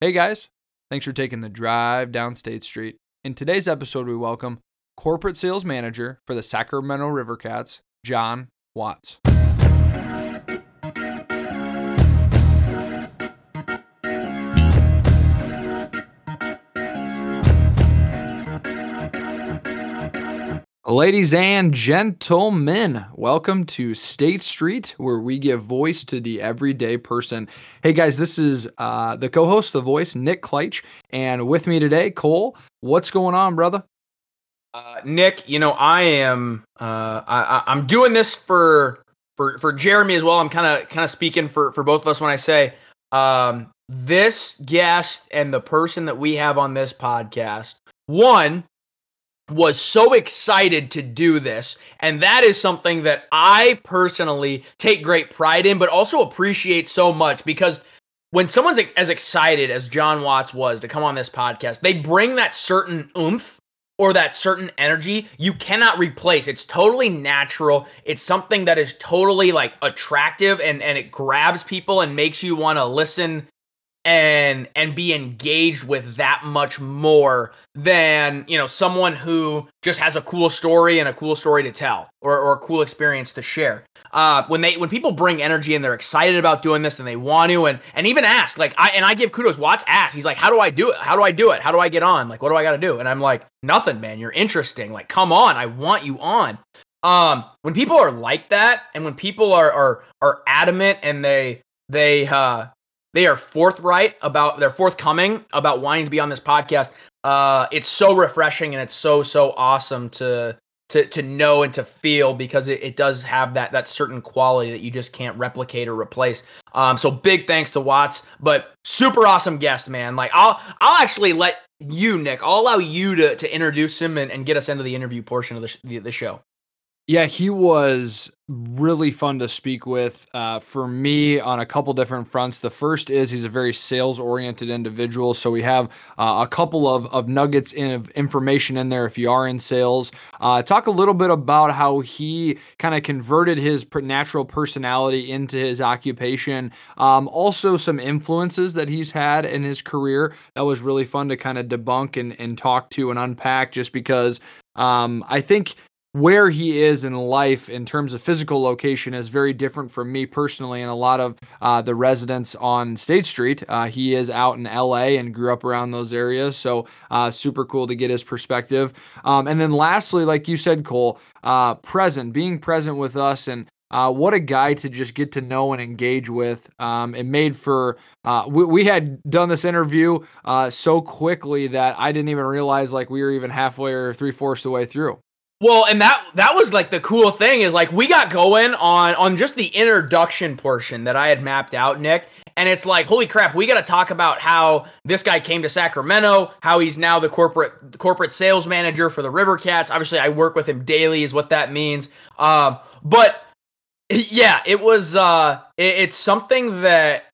Hey guys, thanks for taking the drive down State Street. In today's episode, we welcome corporate sales manager for the Sacramento River Cats, John Watts. Ladies and gentlemen, welcome to State Street, where we give voice to the everyday person. Hey guys, this is uh, the co host, The Voice, Nick Kleitch, and with me today, Cole. What's going on, brother? Uh, Nick, you know I am. Uh, I, I'm doing this for for for Jeremy as well. I'm kind of kind of speaking for for both of us when I say um, this guest and the person that we have on this podcast. One, was so excited to do this. And that is something that I personally take great pride in, but also appreciate so much because when someone's as excited as John Watts was to come on this podcast, they bring that certain oomph or that certain energy you cannot replace. It's totally natural. It's something that is totally like attractive and and it grabs people and makes you want to listen and and be engaged with that much more than you know someone who just has a cool story and a cool story to tell or, or a cool experience to share. Uh, when they when people bring energy and they're excited about doing this and they want to and and even ask like i and i give kudos. Watts ask he's like how do i do it? How do i do it? How do i get on? Like what do i got to do? And i'm like nothing man. You're interesting. Like come on. I want you on. Um when people are like that and when people are are are adamant and they they uh they are forthright about they're forthcoming about wanting to be on this podcast. Uh, it's so refreshing and it's so so awesome to to to know and to feel because it, it does have that that certain quality that you just can't replicate or replace. Um, so big thanks to Watts, but super awesome guest, man. Like I'll I'll actually let you, Nick, I'll allow you to to introduce him and, and get us into the interview portion of the, the, the show. Yeah, he was really fun to speak with uh, for me on a couple different fronts. The first is he's a very sales oriented individual. So we have uh, a couple of, of nuggets in, of information in there if you are in sales. Uh, talk a little bit about how he kind of converted his natural personality into his occupation. Um, also, some influences that he's had in his career that was really fun to kind of debunk and, and talk to and unpack just because um, I think where he is in life in terms of physical location is very different from me personally and a lot of uh, the residents on State Street. Uh, he is out in LA and grew up around those areas. So, uh, super cool to get his perspective. Um, and then, lastly, like you said, Cole, uh, present, being present with us and uh, what a guy to just get to know and engage with. Um, it made for, uh, we, we, had done this interview uh, so quickly that I didn't even realize like we were even halfway or three fourths the way through. Well, and that that was like the cool thing is like we got going on on just the introduction portion that I had mapped out, Nick. And it's like, holy crap, we got to talk about how this guy came to Sacramento, how he's now the corporate the corporate sales manager for the River Cats. Obviously, I work with him daily, is what that means. Um, but yeah, it was uh, it, it's something that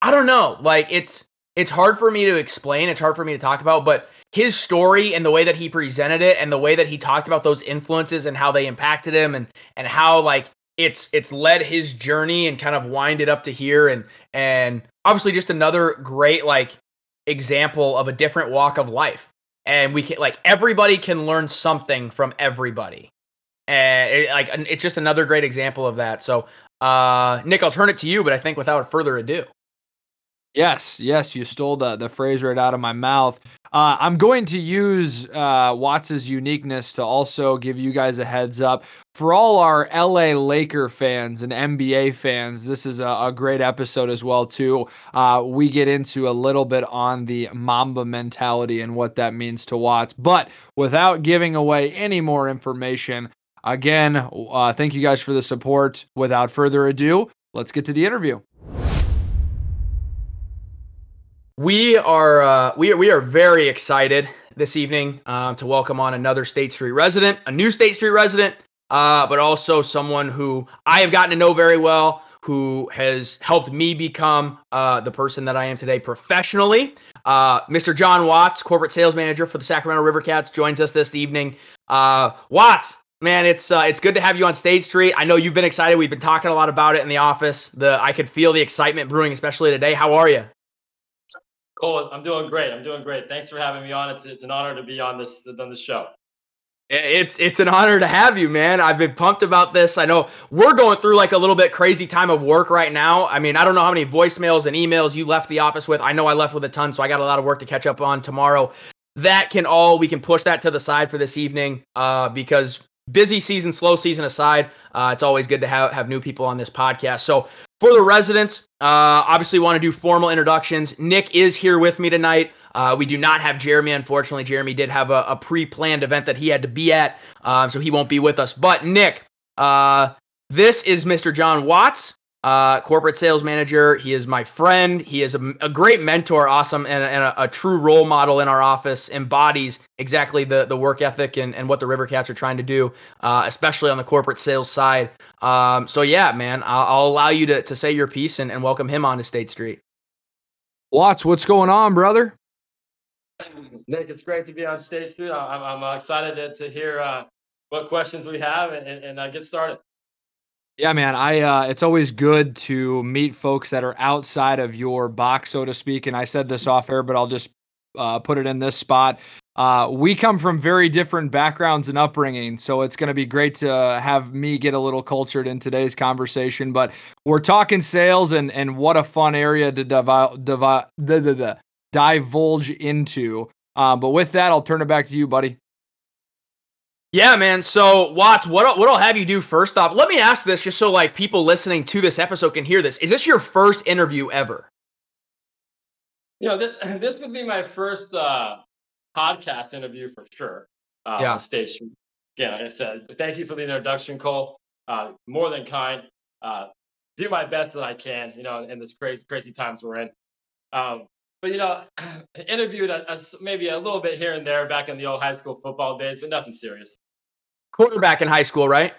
I don't know. Like it's it's hard for me to explain. It's hard for me to talk about, but his story and the way that he presented it and the way that he talked about those influences and how they impacted him and and how like it's it's led his journey and kind of winded up to here. And and obviously just another great like example of a different walk of life. And we can like everybody can learn something from everybody. And it, like it's just another great example of that. So uh nick i'll turn it to you but i think without further ado. Yes, yes, you stole the, the phrase right out of my mouth. Uh, I'm going to use uh, Watts's uniqueness to also give you guys a heads up. For all our LA Laker fans and NBA fans, this is a, a great episode as well too. Uh, we get into a little bit on the Mamba mentality and what that means to Watts. But without giving away any more information, again, uh, thank you guys for the support. Without further ado, let's get to the interview. We are uh, we are we are very excited this evening uh, to welcome on another State Street resident, a new State Street resident, uh, but also someone who I have gotten to know very well, who has helped me become uh, the person that I am today professionally. Uh, Mr. John Watts, corporate sales manager for the Sacramento River Cats, joins us this evening. Uh, Watts, man, it's it's good to have you on State Street. I know you've been excited. We've been talking a lot about it in the office. The I could feel the excitement brewing, especially today. How are you? Cole, I'm doing great. I'm doing great. Thanks for having me on. It's it's an honor to be on this on this show. It's it's an honor to have you, man. I've been pumped about this. I know we're going through like a little bit crazy time of work right now. I mean, I don't know how many voicemails and emails you left the office with. I know I left with a ton, so I got a lot of work to catch up on tomorrow. That can all we can push that to the side for this evening uh, because busy season, slow season aside, uh, it's always good to have have new people on this podcast. So for the residents, uh, obviously want to do formal introductions. Nick is here with me tonight. Uh, we do not have Jeremy, unfortunately. Jeremy did have a, a pre-planned event that he had to be at, um, so he won't be with us. But Nick, uh, this is Mr. John Watts, uh, corporate sales manager. He is my friend. He is a, a great mentor, awesome, and, and a, a, true role model in our office. Embodies exactly the the work ethic and, and what the River Cats are trying to do, uh, especially on the corporate sales side. Um, so yeah, man, I'll, I'll, allow you to, to say your piece and, and welcome him on to State Street. Watts, what's going on, brother? Nick, it's great to be on State Street. I'm, I'm uh, excited to, to hear uh, what questions we have and, and uh, get started. Yeah, man. I uh, it's always good to meet folks that are outside of your box, so to speak. And I said this off air, but I'll just uh, put it in this spot. Uh, we come from very different backgrounds and upbringing, so it's going to be great to have me get a little cultured in today's conversation. But we're talking sales, and and what a fun area to devi- devi- divulge into. Uh, but with that, I'll turn it back to you, buddy. Yeah, man. So Watts, what what I'll have you do first off? Let me ask this, just so like people listening to this episode can hear this. Is this your first interview ever? You know, this, this would be my first uh, podcast interview for sure. Uh, yeah. On stage. Again, like I said, thank you for the introduction, Cole. Uh, more than kind. Uh, do my best that I can, you know, in this crazy, crazy times we're in. Um, but you know, interviewed a, a, maybe a little bit here and there back in the old high school football days, but nothing serious. Quarterback in high school, right?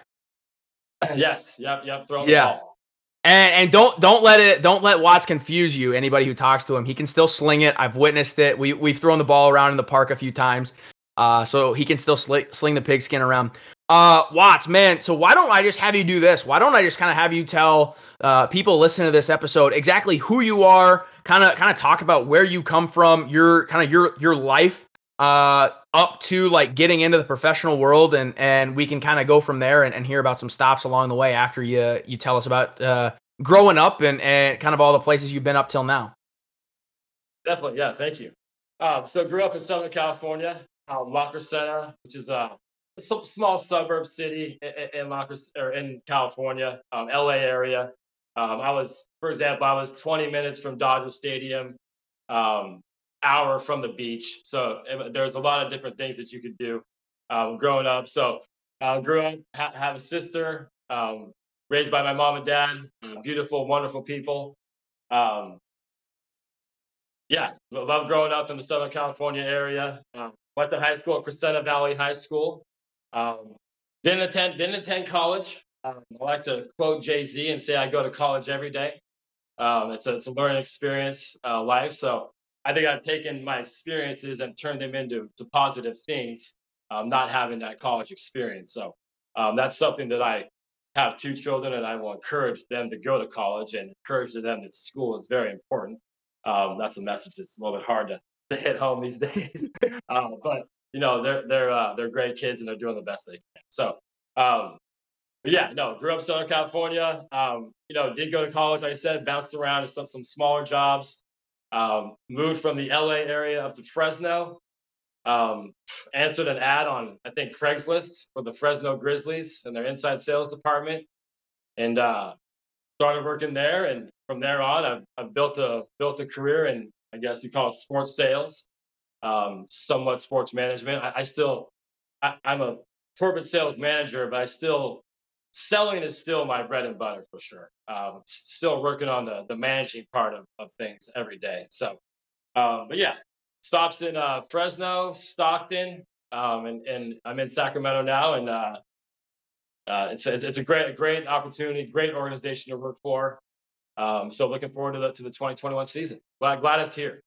yes. Yep. Yep. Throw yeah. ball. And and don't don't let it don't let Watts confuse you. Anybody who talks to him, he can still sling it. I've witnessed it. We we've thrown the ball around in the park a few times, uh, so he can still sl- sling the pigskin around. Uh, Watts, man. So why don't I just have you do this? Why don't I just kind of have you tell uh, people listening to this episode exactly who you are, kind of kind of talk about where you come from, your kind of your your life uh up to like getting into the professional world and and we can kind of go from there and, and hear about some stops along the way after you you tell us about uh growing up and and kind of all the places you've been up till now. Definitely yeah thank you. Um so grew up in southern california um La Crescenta, which is a small suburb city in, in La or in california um la area. Um, I was, for example, I was 20 minutes from Dodger Stadium, um, hour from the beach. So there's a lot of different things that you could do um, growing up. So uh, grew up, ha- have a sister, um, raised by my mom and dad, uh, beautiful, wonderful people. Um, yeah, love growing up in the Southern California area. Uh, went to high school at Crescenta Valley High School. Um, didn't attend didn't attend college. Um, I like to quote Jay Z and say I go to college every day. Um, it's a it's a learning experience, uh, life. So I think I've taken my experiences and turned them into to positive things. Um, not having that college experience, so um, that's something that I have two children, and I will encourage them to go to college and encourage them that school is very important. Um, that's a message that's a little bit hard to, to hit home these days, uh, but you know they're they're uh, they're great kids and they're doing the best they can. So um, yeah, no, grew up in Southern California. Um, you know, did go to college, like I said, bounced around to some some smaller jobs. Um, moved from the LA area up to Fresno. Um, answered an ad on I think Craigslist for the Fresno Grizzlies and their inside sales department, and uh, started working there. And from there on, I've I've built a built a career in I guess you call it sports sales, um, somewhat sports management. I, I still I, I'm a corporate sales manager, but I still selling is still my bread and butter for sure. Um, still working on the, the managing part of, of things every day. So, um, but yeah, stops in uh, Fresno, Stockton, um, and, and I'm in Sacramento now. And uh, uh, it's, it's a great, great opportunity, great organization to work for. Um, so looking forward to the, to the 2021 season. Glad, glad it's here.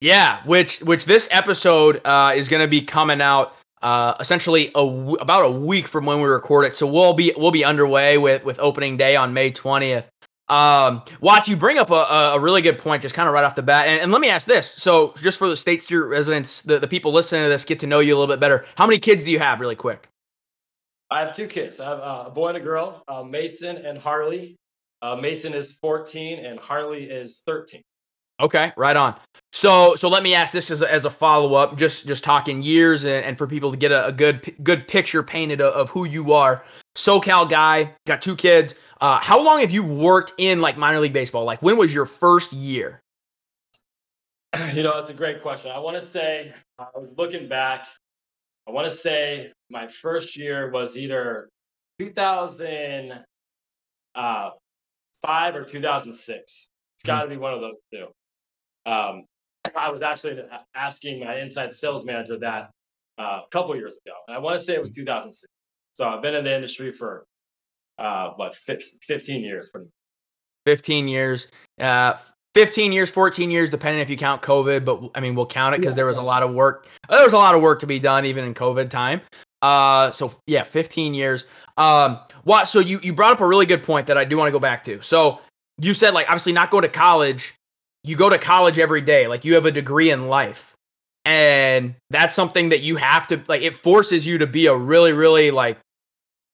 Yeah, which which this episode uh, is going to be coming out uh, essentially a w- about a week from when we record it. So we'll be we'll be underway with with opening day on May 20th. Um, Watts, you bring up a, a really good point, just kind of right off the bat. And, and let me ask this: so, just for the State Street residents, the, the people listening to this, get to know you a little bit better. How many kids do you have, really quick? I have two kids. I have uh, a boy and a girl, uh, Mason and Harley. Uh, Mason is 14 and Harley is 13. Okay, right on. So, so let me ask this as a, as a follow up, just just talking years and, and for people to get a, a good good picture painted of, of, who you are. SoCal guy, got two kids. Uh, how long have you worked in like minor league baseball? Like, when was your first year? You know, that's a great question. I want to say I was looking back. I want to say my first year was either 2005 uh, or 2006. It's got to mm-hmm. be one of those two. Um, I was actually asking my inside sales manager that uh, a couple years ago, and I want to say it was 2006. So I've been in the industry for uh, what 15 years. 15 years. Uh, 15 years, 14 years, depending if you count COVID. But I mean, we'll count it because there was a lot of work. There was a lot of work to be done even in COVID time. Uh, so yeah, 15 years. Um, what? So you you brought up a really good point that I do want to go back to. So you said like obviously not going to college. You go to college every day. Like you have a degree in life, and that's something that you have to like. It forces you to be a really really like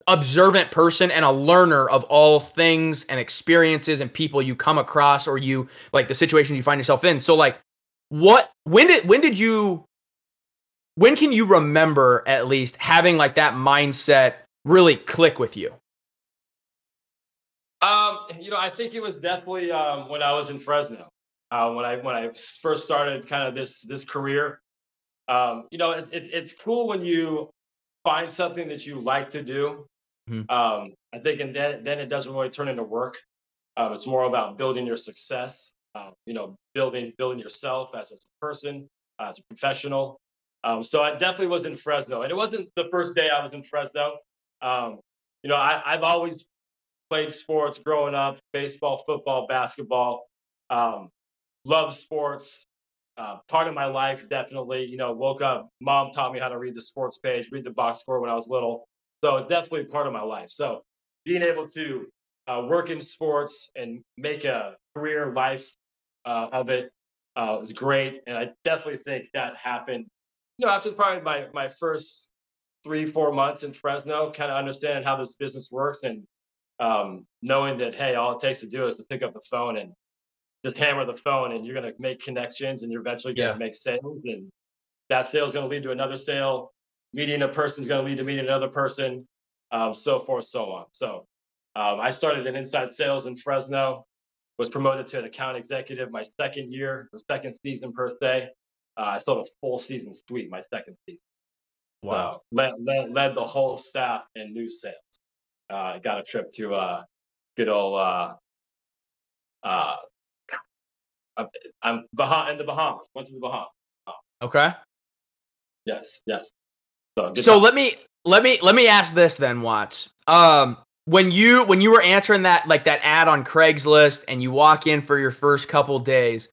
observant person and a learner of all things and experiences and people you come across or you like the situation you find yourself in. So like what when did when did you when can you remember at least having like that mindset really click with you? Um, you know, I think it was definitely um, when I was in Fresno. Uh, when I when I first started kind of this this career. Um, you know, it's it's it's cool when you find something that you like to do Mm-hmm. Um, I think, and then then it doesn't really turn into work. Um, it's more about building your success. Uh, you know, building building yourself as a person, uh, as a professional. Um, so I definitely was in Fresno, and it wasn't the first day I was in Fresno. Um, you know, I, I've always played sports growing up: baseball, football, basketball. Um, love sports. Uh, part of my life, definitely. You know, woke up. Mom taught me how to read the sports page, read the box score when I was little. So it's definitely part of my life. So being able to uh, work in sports and make a career life uh, of it uh, was great. And I definitely think that happened, you know, after probably my, my first three, four months in Fresno, kind of understanding how this business works and um, knowing that, hey, all it takes to do is to pick up the phone and just hammer the phone and you're going to make connections and you're eventually going to yeah. make sales. And that sale is going to lead to another sale meeting a person is going to lead to meeting another person, um, so forth, so on. So um, I started in inside sales in Fresno, was promoted to an account executive my second year, the second season per se. Uh, I sold a full season suite my second season. Wow. So led, led, led the whole staff in new sales. Uh, got a trip to uh, good old uh, uh, I'm Bahama in the Bahamas. Went to the Bahamas. Okay. Yes, yes. So, so let me let me let me ask this then, Watts. Um, when you when you were answering that like that ad on Craigslist and you walk in for your first couple days,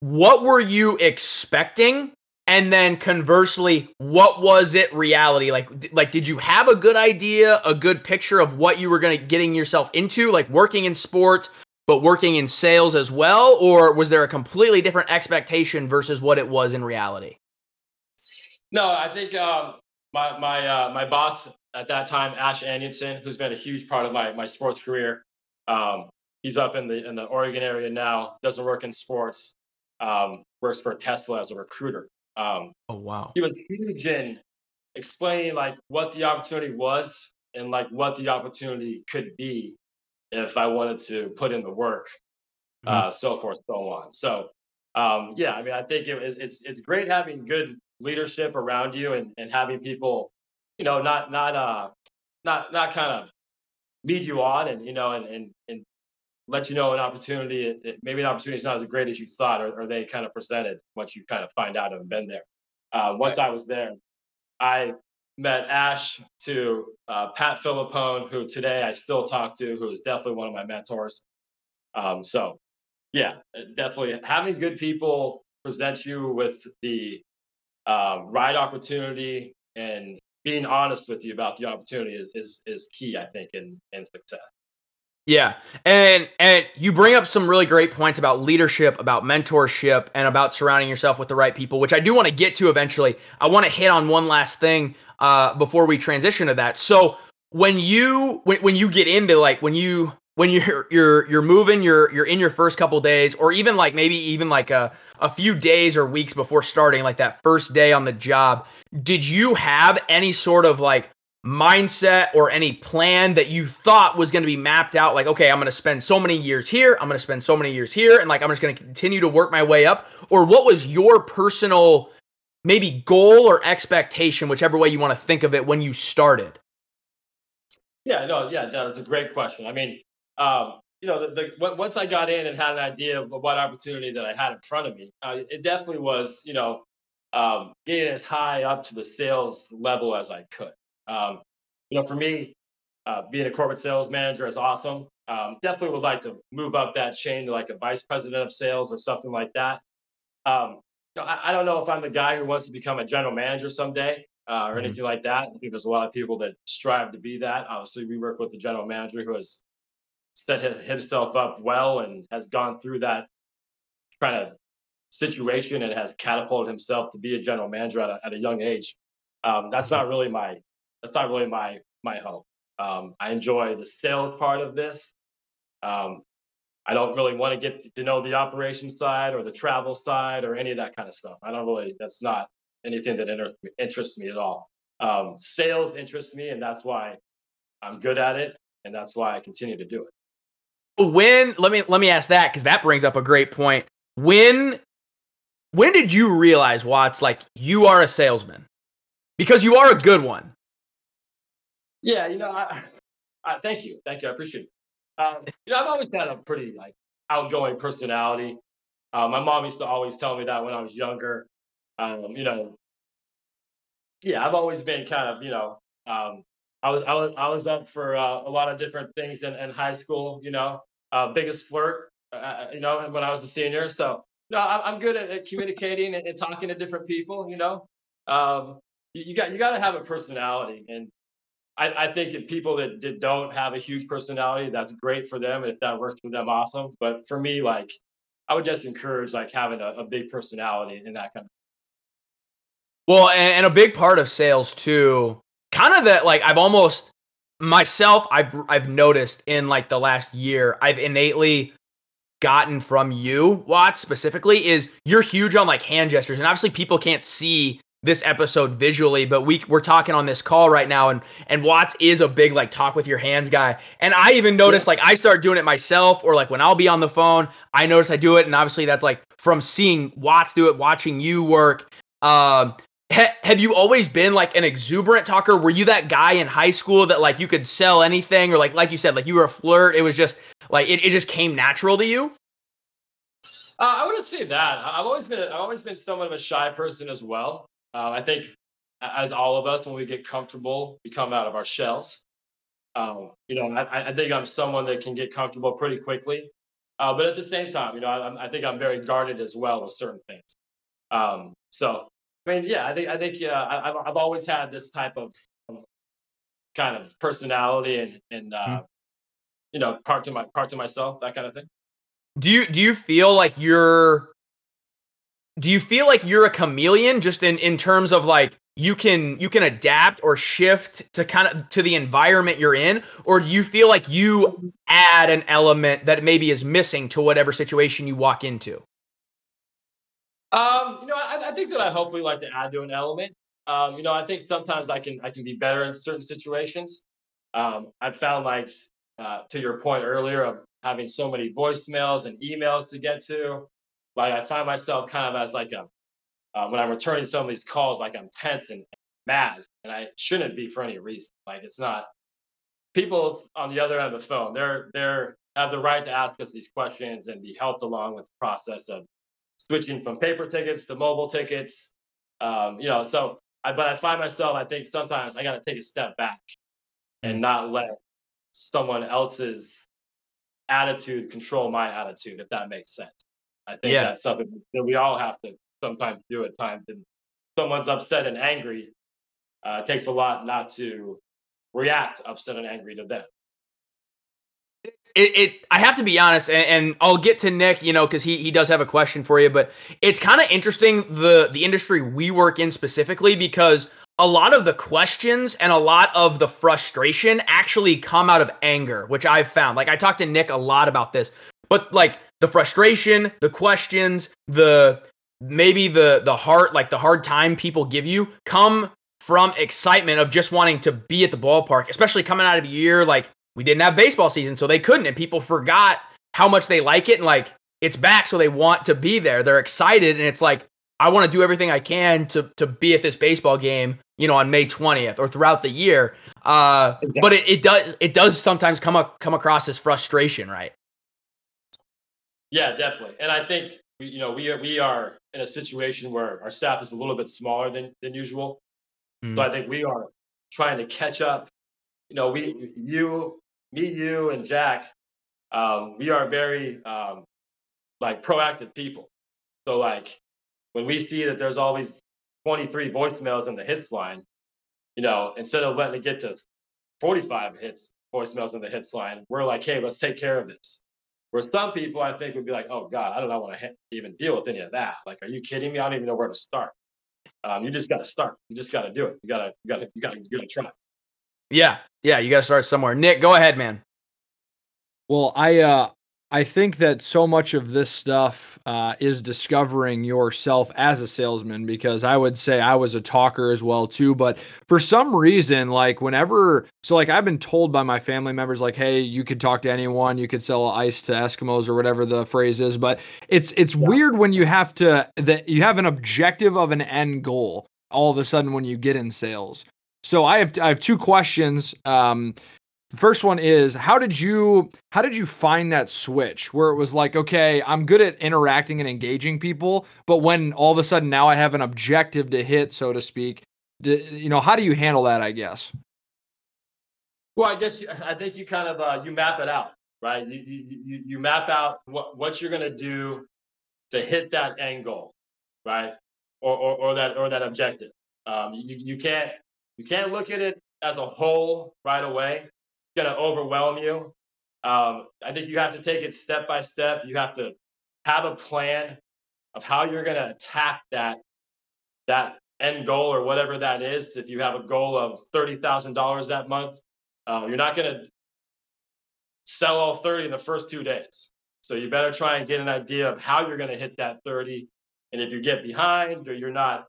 what were you expecting? And then conversely, what was it reality? Like like did you have a good idea, a good picture of what you were going to getting yourself into, like working in sports, but working in sales as well, or was there a completely different expectation versus what it was in reality? No, I think um, my my uh, my boss at that time, Ash Anderson, who's been a huge part of my my sports career. Um, he's up in the in the Oregon area now. Doesn't work in sports. Um, works for Tesla as a recruiter. Um, oh wow! He was huge in explaining like what the opportunity was and like what the opportunity could be if I wanted to put in the work, mm-hmm. uh, so forth, so on. So um, yeah, I mean, I think it, it's it's great having good leadership around you and, and having people, you know, not not uh not not kind of lead you on and you know and and, and let you know an opportunity it, it, maybe an opportunity is not as great as you thought or, or they kind of presented once you kind of find out and been there uh, once right. i was there i met ash to uh, pat filippone who today i still talk to who is definitely one of my mentors um, so yeah definitely having good people present you with the uh, right opportunity and being honest with you about the opportunity is, is, is key, I think, in, in success. Yeah. And and you bring up some really great points about leadership, about mentorship, and about surrounding yourself with the right people, which I do want to get to eventually. I want to hit on one last thing uh, before we transition to that. So when you when, when you get into like when you when you're you're you're moving, you're you're in your first couple days, or even like maybe even like a a few days or weeks before starting, like that first day on the job, did you have any sort of like mindset or any plan that you thought was going to be mapped out like okay i'm going to spend so many years here i'm going to spend so many years here and like i'm just going to continue to work my way up? Or what was your personal maybe goal or expectation whichever way you want to think of it when you started? Yeah no yeah that's a great question. I mean um, you know the, the, once i got in and had an idea of what opportunity that i had in front of me uh, it definitely was you know um, getting as high up to the sales level as i could um, you know, for me, uh, being a corporate sales manager is awesome. Um, definitely would like to move up that chain to like a vice president of sales or something like that. Um, I, I, don't know if I'm the guy who wants to become a general manager someday uh, or mm-hmm. anything like that. I think there's a lot of people that strive to be that. Obviously, we work with the general manager who has set himself up well and has gone through that kind of situation and has catapulted himself to be a general manager at a, at a young age. Um, that's not really my that's not really my my hope. Um, I enjoy the sales part of this. Um, I don't really want to get to know the operation side or the travel side or any of that kind of stuff. I don't really. That's not anything that inter- interests me at all. Um, sales interests me, and that's why I'm good at it, and that's why I continue to do it. When let me let me ask that because that brings up a great point. When when did you realize Watts like you are a salesman? Because you are a good one. Yeah, you know, I, I thank you, thank you, I appreciate it. Um, you know, I've always had a pretty like outgoing personality. Uh, my mom used to always tell me that when I was younger. Um, you know, yeah, I've always been kind of, you know, um, I was I was I was up for uh, a lot of different things in, in high school. You know, uh, biggest flirt. Uh, uh you know, when I was a senior. So, no, I'm good at, at communicating and, and, talking to different people. You know, um, you, you got you got to have a personality, and I, I think if people that, that don't have a huge personality, that's great for them. If that works for them, awesome. But for me, like I would just encourage like having a, a big personality in that kind of. Well, and, and a big part of sales too, kind of that like I've almost myself I've I've noticed in like the last year I've innately gotten from you Watts specifically is you're huge on like hand gestures and obviously people can't see this episode visually, but we we're talking on this call right now, and and Watts is a big like talk with your hands guy, and I even notice yeah. like I start doing it myself, or like when I'll be on the phone, I notice I do it, and obviously that's like from seeing Watts do it, watching you work. Um, ha- have you always been like an exuberant talker? Were you that guy in high school that like you could sell anything, or like like you said, like you were a flirt? It was just like it, it just came natural to you. Uh, I wouldn't say that. I've always been I've always been somewhat of a shy person as well. Um, I think, as all of us, when we get comfortable, we come out of our shells. Um, you know, I, I, think I'm someone that can get comfortable pretty quickly, uh, but at the same time, you know, I, I, think I'm very guarded as well with certain things. Um, so, I mean, yeah, I think I think yeah, I, have I've always had this type of, of kind of personality and and uh, mm. you know, part to my part to myself, that kind of thing. Do you do you feel like you're do you feel like you're a chameleon just in in terms of like you can you can adapt or shift to kind of to the environment you're in? Or do you feel like you add an element that maybe is missing to whatever situation you walk into? Um you know i, I think that i hopefully like to add to an element. Um you know i think sometimes i can i can be better in certain situations. Um i've found like uh, to your point earlier of having so many voicemails and emails to get to like I find myself kind of as like a uh, when I'm returning some of these calls, like I'm tense and mad, and I shouldn't be for any reason. Like it's not people on the other end of the phone. They're they're have the right to ask us these questions and be helped along with the process of switching from paper tickets to mobile tickets. Um, you know, so I but I find myself I think sometimes I got to take a step back and not let someone else's attitude control my attitude, if that makes sense. I think yeah. that's something that we all have to sometimes do at times. And someone's upset and angry, uh, it takes a lot not to react upset and angry to them. it, it I have to be honest, and, and I'll get to Nick, you know, because he he does have a question for you. But it's kind of interesting the the industry we work in specifically because a lot of the questions and a lot of the frustration actually come out of anger, which I've found. Like I talked to Nick a lot about this, but like the frustration, the questions, the maybe the the heart, like the hard time people give you, come from excitement of just wanting to be at the ballpark, especially coming out of a year like we didn't have baseball season, so they couldn't, and people forgot how much they like it, and like it's back, so they want to be there. They're excited, and it's like I want to do everything I can to to be at this baseball game, you know, on May 20th or throughout the year. Uh, exactly. But it, it does it does sometimes come up come across as frustration, right? Yeah, definitely. And I think you know we are we are in a situation where our staff is a little bit smaller than than usual. Mm. So I think we are trying to catch up. You know, we you me you and Jack, um, we are very um, like proactive people. So like when we see that there's always 23 voicemails in the hits line, you know, instead of letting it get to 45 hits, voicemails in the hits line, we're like, hey, let's take care of this. Where some people, I think, would be like, oh God, I don't know want to even deal with any of that. Like, are you kidding me? I don't even know where to start. Um, you just got to start. You just got to do it. You got to, you got to, you got to, you got to try. Yeah, yeah, you got to start somewhere. Nick, go ahead, man. Well, I uh, I think that so much of this stuff uh, is discovering yourself as a salesman because I would say I was a talker as well too. But for some reason, like whenever, so like I've been told by my family members, like, hey, you could talk to anyone, you could sell ice to Eskimos or whatever the phrase is. But it's it's yeah. weird when you have to that you have an objective of an end goal all of a sudden when you get in sales. So I have I have two questions. Um, the first one is how did you how did you find that switch where it was like, okay, I'm good at interacting and engaging people, but when all of a sudden now I have an objective to hit, so to speak, you know, how do you handle that, I guess? Well, I guess you, I think you kind of uh, you map it out, right? You, you you map out what what you're gonna do to hit that end goal, right? Or or, or that or that objective. Um, you you can't you can't look at it as a whole right away going to overwhelm you. Um, I think you have to take it step by step. You have to have a plan of how you're going to attack that that end goal or whatever that is. If you have a goal of thirty thousand dollars that month, um, you're not going to sell all thirty in the first two days. So you better try and get an idea of how you're going to hit that thirty. And if you get behind or you're not,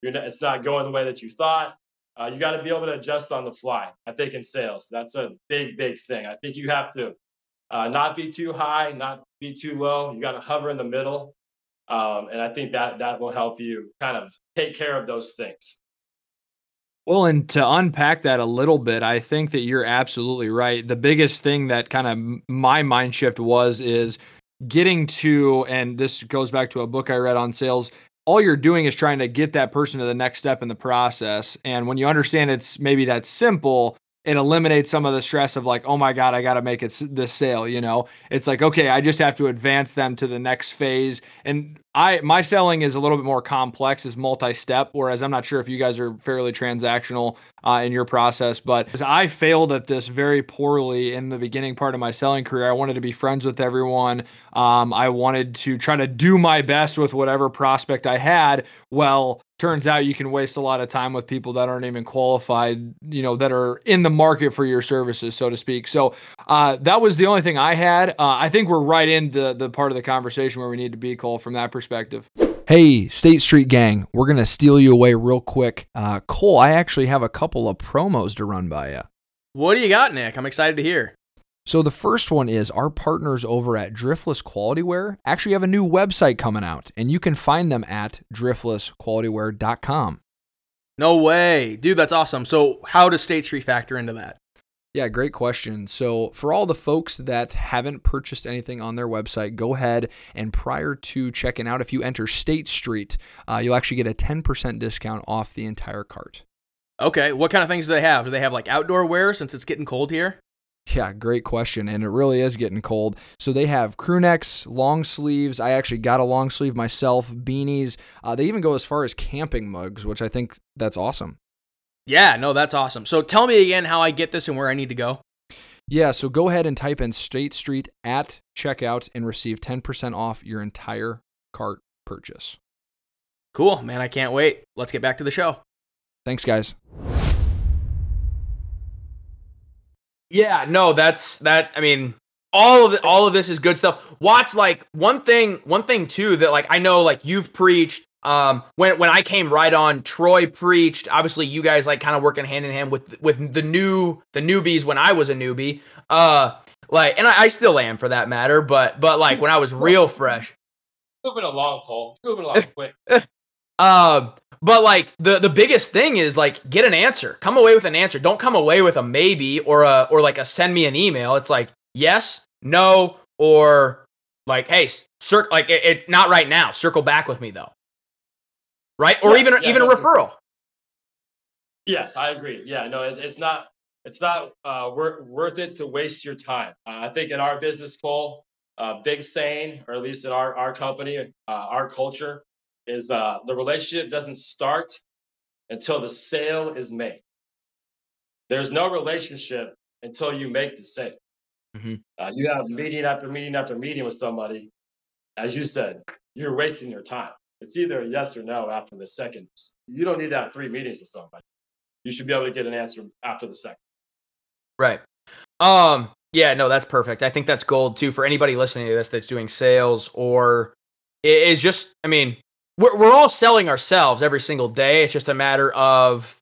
you're not, it's not going the way that you thought, uh, you got to be able to adjust on the fly. I think in sales, that's a big, big thing. I think you have to uh, not be too high, not be too low. You got to hover in the middle, um, and I think that that will help you kind of take care of those things. Well, and to unpack that a little bit, I think that you're absolutely right. The biggest thing that kind of my mind shift was is getting to, and this goes back to a book I read on sales, all you're doing is trying to get that person to the next step in the process. And when you understand it's maybe that simple, it eliminates some of the stress of like, oh my God, I got to make it this sale. You know, it's like, okay, I just have to advance them to the next phase. And I, my selling is a little bit more complex, is multi-step. Whereas I'm not sure if you guys are fairly transactional uh, in your process, but I failed at this very poorly in the beginning part of my selling career. I wanted to be friends with everyone. Um, I wanted to try to do my best with whatever prospect I had. Well, turns out you can waste a lot of time with people that aren't even qualified, you know, that are in the market for your services, so to speak. So uh, that was the only thing I had. Uh, I think we're right in the the part of the conversation where we need to be, Cole, from that perspective. Hey, State Street Gang, we're going to steal you away real quick. Uh, Cole, I actually have a couple of promos to run by you. What do you got, Nick? I'm excited to hear. So the first one is our partners over at Driftless Quality Wear actually have a new website coming out, and you can find them at driftlessqualitywear.com. No way. Dude, that's awesome. So how does State Street factor into that? Yeah, great question. So, for all the folks that haven't purchased anything on their website, go ahead and prior to checking out, if you enter State Street, uh, you'll actually get a 10% discount off the entire cart. Okay. What kind of things do they have? Do they have like outdoor wear since it's getting cold here? Yeah, great question. And it really is getting cold. So they have crew necks, long sleeves. I actually got a long sleeve myself, beanies. Uh, they even go as far as camping mugs, which I think that's awesome. Yeah, no, that's awesome. So tell me again how I get this and where I need to go. Yeah, so go ahead and type in State Street at checkout and receive 10% off your entire cart purchase. Cool, man. I can't wait. Let's get back to the show. Thanks, guys. Yeah, no, that's that. I mean, all of it, all of this is good stuff. Watts, like one thing, one thing too that like I know like you've preached. Um, when when I came right on, Troy preached. Obviously, you guys like kind of working hand in hand with with the new the newbies when I was a newbie. Uh, like, and I, I still am for that matter. But but like when I was real fresh, moving along, Cole. Moving along quick. Um, but like the the biggest thing is like get an answer. Come away with an answer. Don't come away with a maybe or a or like a send me an email. It's like yes, no, or like hey, cir- like it, it not right now. Circle back with me though. Right? Or Yeah, even yeah, even a referral. Yes, I agree. Yeah, no, it's, it's not it's not uh, worth worth it to waste your time. Uh, I think in our business, Cole, uh, big saying, or at least in our our company, uh, our culture, is uh, the relationship doesn't start until the sale is made. There's no relationship until you make the sale. Mhm. Uh, you have meeting after meeting after meeting with somebody. As you said, you're wasting your time. It's either a yes or no after the second. You don't need to have three meetings with somebody. You should be able to get an answer after the second. Right. Um, yeah, no, that's perfect. I think that's gold too for anybody listening to this that's doing sales or is just, I mean, we're, we're all selling ourselves every single day. It's just a matter of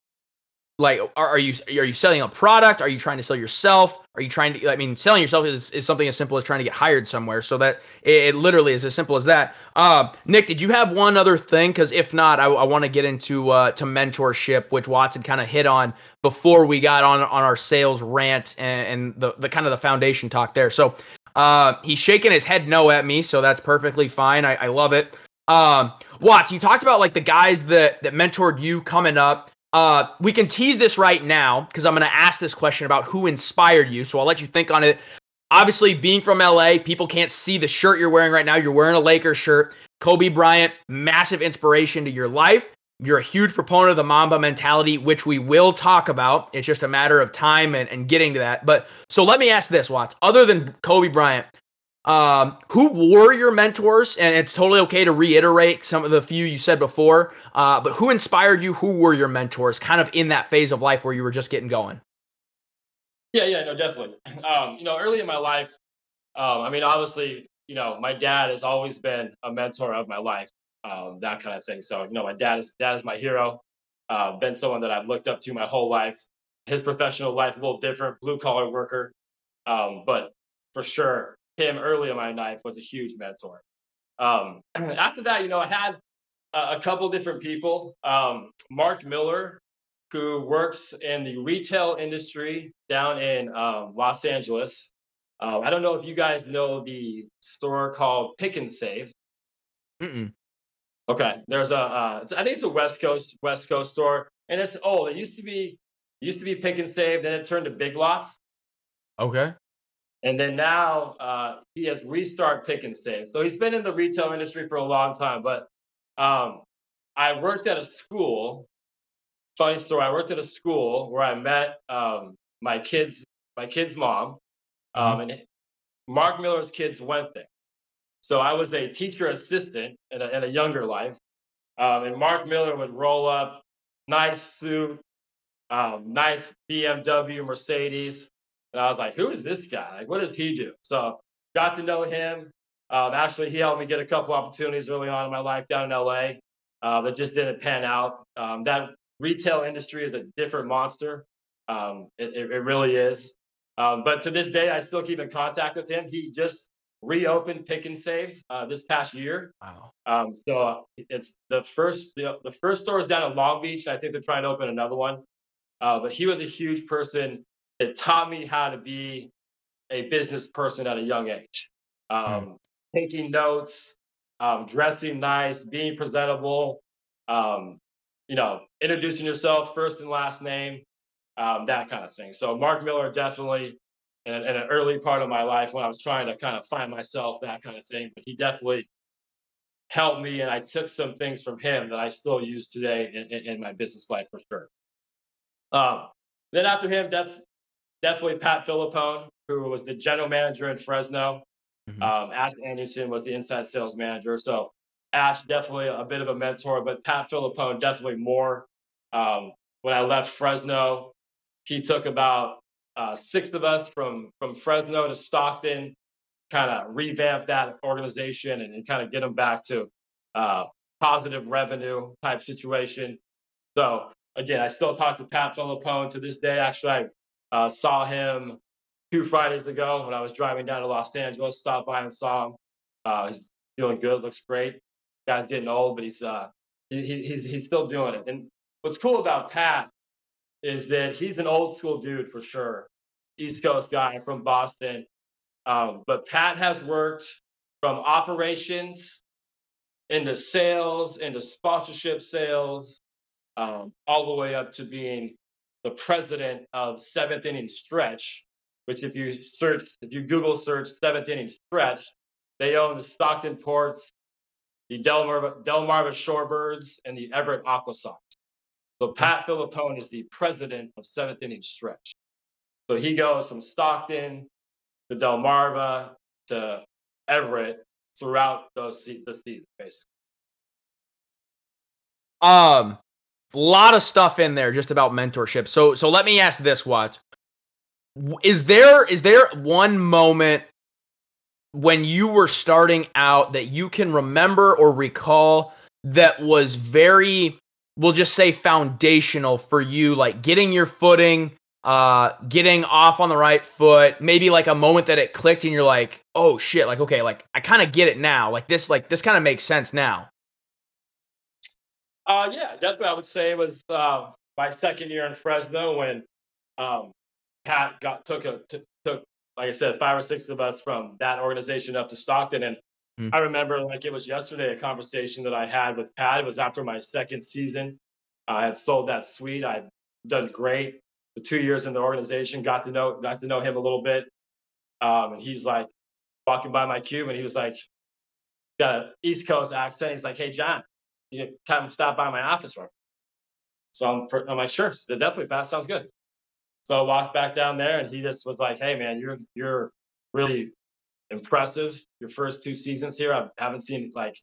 like, are, are you, are you selling a product? Are you trying to sell yourself? Are you trying to, I mean, selling yourself is, is something as simple as trying to get hired somewhere. So that it, it literally is as simple as that. Uh, Nick, did you have one other thing? Cause if not, I, I want to get into, uh, to mentorship, which Watson kind of hit on before we got on on our sales rant and, and the the kind of the foundation talk there. So uh, he's shaking his head no at me, so that's perfectly fine. I, I love it. Um, Watts, you talked about like the guys that that mentored you coming up. Uh, we can tease this right now because I'm going to ask this question about who inspired you. So I'll let you think on it. Obviously, being from LA, people can't see the shirt you're wearing right now. You're wearing a Lakers shirt. Kobe Bryant, massive inspiration to your life. You're a huge proponent of the Mamba mentality, which we will talk about. It's just a matter of time and, and getting to that. But so let me ask this, Watts. Other than Kobe Bryant, um, who were your mentors? And it's totally okay to reiterate some of the few you said before. Uh, but who inspired you? Who were your mentors kind of in that phase of life where you were just getting going? Yeah, yeah, no, definitely. Um, you know, early in my life, um, I mean, obviously, you know, my dad has always been a mentor of my life, um, that kind of thing. So, you know, my dad is dad is my hero. Uh, been someone that I've looked up to my whole life. His professional life a little different, blue collar worker, um, but for sure, him early in my life was a huge mentor. Um, after that, you know, I had a, a couple different people. Um, Mark Miller, who works in the retail industry down in um, Los Angeles. Uh, I don't know if you guys know the store called Pick and Save. Mm-mm. Okay, there's a, uh, it's, I think it's a West Coast West Coast store, and it's old. It used to be used to be Pick and Save, then it turned to Big Lots, Okay. And then now uh, he has restart Pick and Save. So he's been in the retail industry for a long time. But um, I worked at a school. Funny story. I worked at a school where I met um, my kids, my kid's mom, um, and Mark Miller's kids went there. So I was a teacher assistant in a, in a younger life, um, and Mark Miller would roll up, nice suit, um, nice BMW, Mercedes, and I was like, "Who is this guy? Like, what does he do?" So got to know him. Um, actually, he helped me get a couple opportunities early on in my life down in LA uh, that just didn't pan out. Um, that retail industry is a different monster. Um, it, it, really is. Um, but to this day, I still keep in contact with him. He just reopened Pick and Save uh, this past year. Wow. Um, so it's the first the, the first store is down in Long Beach. And I think they're trying to open another one. Uh, but he was a huge person that taught me how to be a business person at a young age. Um, Taking notes, um, dressing nice, being presentable, um, you know, introducing yourself first and last name, um, that kind of thing. So Mark Miller definitely in, in an early part of my life when I was trying to kind of find myself, that kind of thing. But he definitely helped me, and I took some things from him that I still use today in, in, in my business life for sure. Um, then after him, def, definitely Pat Filippone. who was the general manager in Fresno. Mhm. Um, Ash Anderson was the inside sales manager. So Ash definitely a bit of a mentor, but Pat Filippone definitely more. Um, when I left Fresno, he took about uh, six of us from from Fresno to Stockton, kind of revamp that organization and, and kind of get them back to uh, positive revenue type situation. So again, I still talk to Pat Filippone to this day. Actually, I uh, saw him two Fridays ago when I was driving down to Los Angeles. Stopped by and saw him. Uh, he's feeling good, looks great. Guy's getting old, but he's uh, he, he's he's still doing it. And what's cool about Pat is that he's an old school dude for sure, East Coast guy from Boston. Um, but Pat has worked from operations into sales, into sponsorship sales, um, all the way up to being the president of Seventh Inning Stretch, which if you search, if you Google search Seventh Inning Stretch, they own the Stockton Ports, the Delmarva, Delmarva Shorebirds, and the Everett Aqua Sox. So Pat Filippone is the president of Seventh Inning Stretch. So he goes from Stockton to Delmarva to Everett throughout those se- the season, basically. Um, a lot of stuff in there just about mentorship. So, so let me ask this: What is there? Is there one moment when you were starting out that you can remember or recall that was very, we'll just say, foundational for you, like getting your footing, uh, getting off on the right foot, maybe like a moment that it clicked and you're like, oh shit, like okay, like I kind of get it now, like this, like this kind of makes sense now. Uh, yeah, definitely. I would say it was uh, my second year in Fresno when um, Pat got took a t- took like I said five or six of us from that organization up to Stockton, and Mm. I remember like it was yesterday a conversation that I had with Pat. It was after my second season. I had sold that suite. I'd done great. The two years in the organization, got to know got to know him a little bit, um, and he's like walking by my cube, and he was like got an East Coast accent. He's like, "Hey, John." You know, come stop by my office room. So I'm, I'm like, sure, The definitely, Pat, sounds good. So I walked back down there, and he just was like, hey, man, you're you're really impressive. Your first two seasons here, I haven't seen like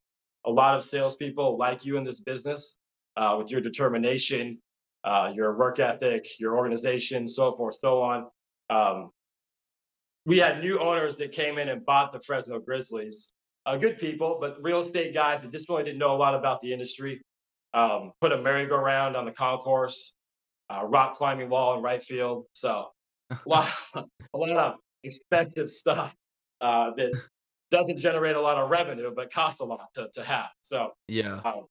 a lot of salespeople like you in this business uh, with your determination, uh, your work ethic, your organization, so forth, so on. Um, we had new owners that came in and bought the Fresno Grizzlies uh, good people, but real estate guys that just really didn't know a lot about the industry. Um, put a merry-go-round on the concourse, uh, rock climbing wall in right field. So a lot, a lot of expensive stuff uh, that doesn't generate a lot of revenue, but costs a lot to, to have. So Yeah. um,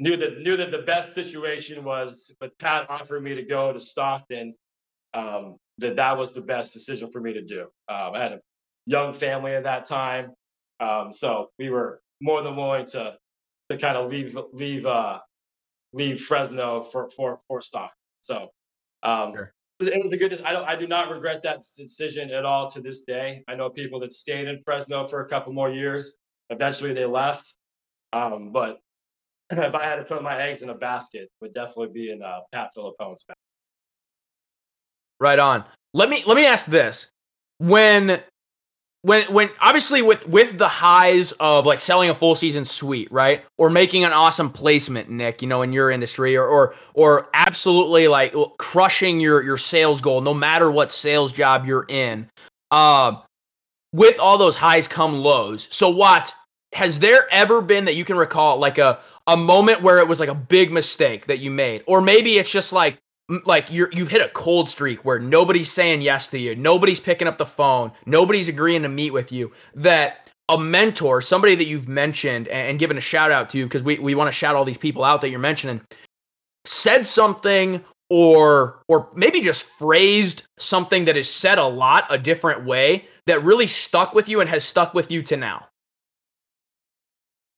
knew that knew that the best situation was, but Pat offered me to go to Stockton. Um, that that was the best decision for me to do. Um, I had a young family at that time. Um, so we were more than willing to to kind of leave leave uh, leave Fresno for for for stock. So um, Sure. it was, it was a good. I don't. I do not regret that decision at all to this day. I know people that stayed in Fresno for a couple more years. Eventually, they left. Um, but if I had to put my eggs in a basket, it would definitely be in uh, Pat Filippone's basket. Right on. Let me let me ask this. When when when obviously with with the highs of like selling a full season suite, right? Or making an awesome placement, Nick, you know, in your industry or or or absolutely like crushing your your sales goal no matter what sales job you're in. Um with all those highs come lows. So what has there ever been that you can recall like a a moment where it was like a big mistake that you made or maybe it's just like like you're you've hit a cold streak where nobody's saying yes to you, nobody's picking up the phone, nobody's agreeing to meet with you. That a mentor, somebody that you've mentioned and, given a shout out to, because we, we want to shout all these people out that you're mentioning, said something or or maybe just phrased something that is said a lot a different way that really stuck with you and has stuck with you to now.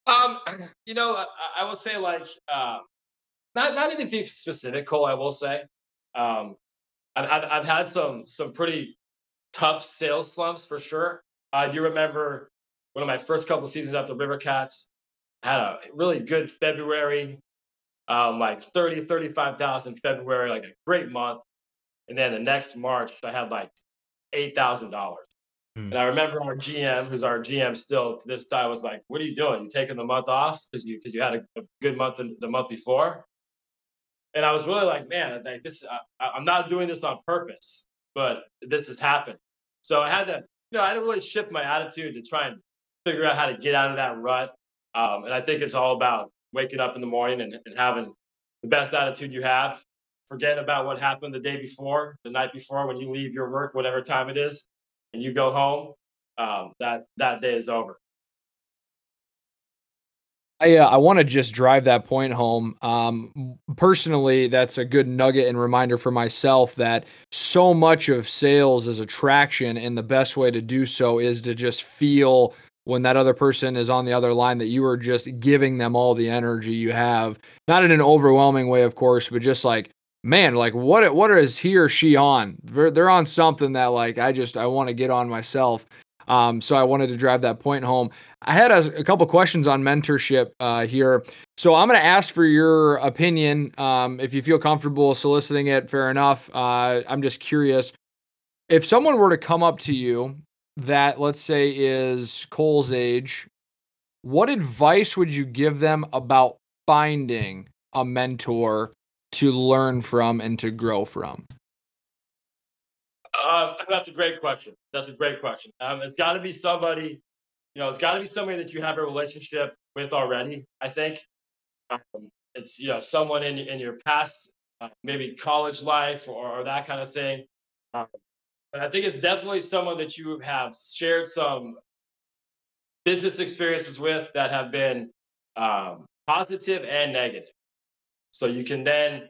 Um, you know, I, I will say like uh, not not anything specific, Cole. I will say, um, I've, I've I've had some some pretty tough sales slumps for sure. I do remember one of my first couple seasons after River Cats I had a really good February, um, like 30, 35,000 February, like a great month. And then the next March, I had like eight thousand dollars. Hmm. And I remember our GM, who's our GM still to this day, was like, "What are you doing? You taking the month off because you because you had a, a good month in, the month before?" And I was really like, "Man, like this, I, I'm not doing this on purpose, but this has happened." So I had to, you know, I had to really shift my attitude to try and figure out how to get out of that rut. Um, and I think it's all about waking up in the morning and, and having the best attitude you have. Forget about what happened the day before, the night before, when you leave your work, whatever time it is, and you go home. Um, that that day is over. I uh, I want to just drive that point home. Um, personally, that's a good nugget and reminder for myself that so much of sales is attraction, and the best way to do so is to just feel when that other person is on the other line that you are just giving them all the energy you have, not in an overwhelming way, of course, but just like man, like what what is he or she on? They're, they're on something that like I just I want to get on myself. Um, so I wanted to drive that point home. I had a, a couple questions on mentorship uh, here. So I'm going to ask for your opinion. Um, if you feel comfortable soliciting it, fair enough. Uh, I'm just curious. If someone were to come up to you that, let's say, is Cole's age, what advice would you give them about finding a mentor to learn from and to grow from? Uh, that's a great question. That's a great question. Um, it's got to be somebody, you know, it's got to be somebody that you have a relationship with already. I think um, it's you know someone in in your past, uh, maybe college life or, or, that kind of thing. Um, but I think it's definitely someone that you have shared some business experiences with that have been um, positive and negative. So you can then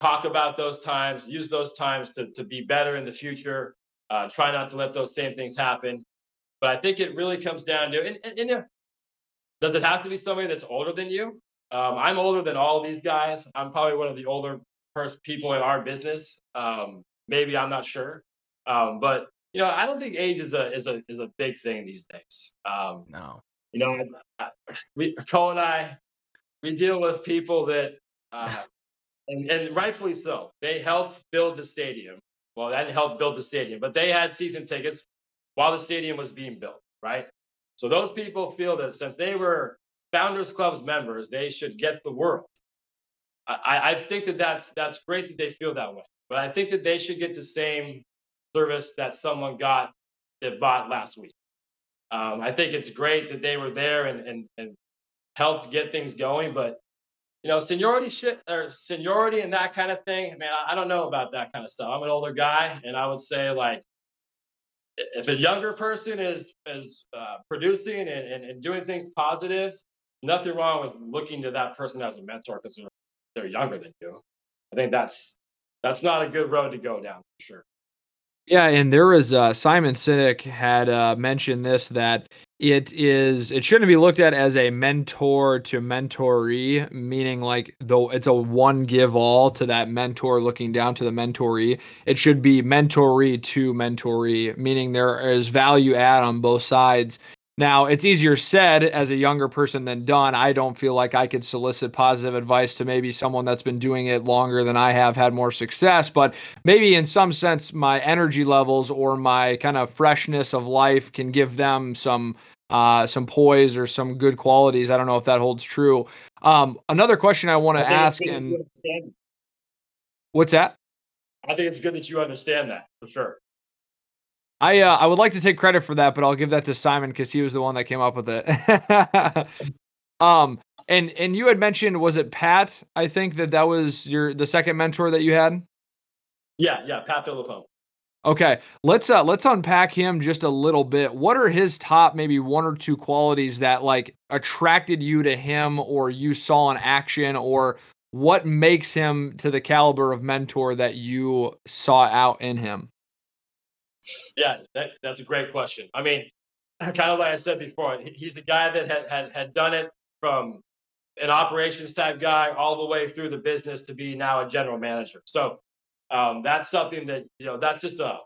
talk about those times, use those times to, to be better in the future. Uh, try not to let those same things happen. But I think it really comes down to, and, and, and does it have to be somebody that's older than you? Um, I'm older than all these guys. I'm probably one of the older pers- people in our business. Um, maybe I'm not sure, um, but you know, I don't think age is a is a is a big thing these days. Um, no, you know, I, we Cole and I, we deal with people that uh, and, and rightfully so. They helped build the stadium. Well, that helped build the stadium, but they had season tickets while the stadium was being built, right? So those people feel that since they were Founders Club's members, they should get the world. I, I think that that's that's great that they feel that way, but I think that they should get the same service that someone got that bought last week. Um, I think it's great that they were there and, and, and helped get things going, but you know, seniority shit or seniority and that kind of thing. Man, I, I don't know about that kind of stuff. I'm an older guy, and I would say like, if a younger person is is uh, producing and, and, and doing things positive, nothing wrong with looking to that person as a mentor because they're, they're younger than you. I think that's that's not a good road to go down for sure. Yeah, and there was uh, Simon Sinek had uh, mentioned this that it is it shouldn't be looked at as a mentor to mentoree meaning like though it's a one give all to that mentor looking down to the mentoree it should be mentoree to mentoree meaning there is value add on both sides now, it's easier said as a younger person than done. I don't feel like I could solicit positive advice to maybe someone that's been doing it longer than I have, had more success, but maybe in some sense, my energy levels or my kind of freshness of life can give them some uh, some poise or some good qualities. I don't know if that holds true. Um, another question I want to ask, and what's that? I think it's good that you understand that for sure. I uh, I would like to take credit for that, but I'll give that to Simon because he was the one that came up with it. um, and and you had mentioned was it Pat? I think that that was your the second mentor that you had. Yeah, yeah, Pat Filippone. Okay, let's uh let's unpack him just a little bit. What are his top maybe one or two qualities that like attracted you to him, or you saw in action, or what makes him to the caliber of mentor that you saw out in him? Yeah, that, that's a great question. I mean, kind of like I said before, he's a guy that had, had, had done it from an operations type guy all the way through the business to be now a general manager. So um, that's something that, you know, that's just a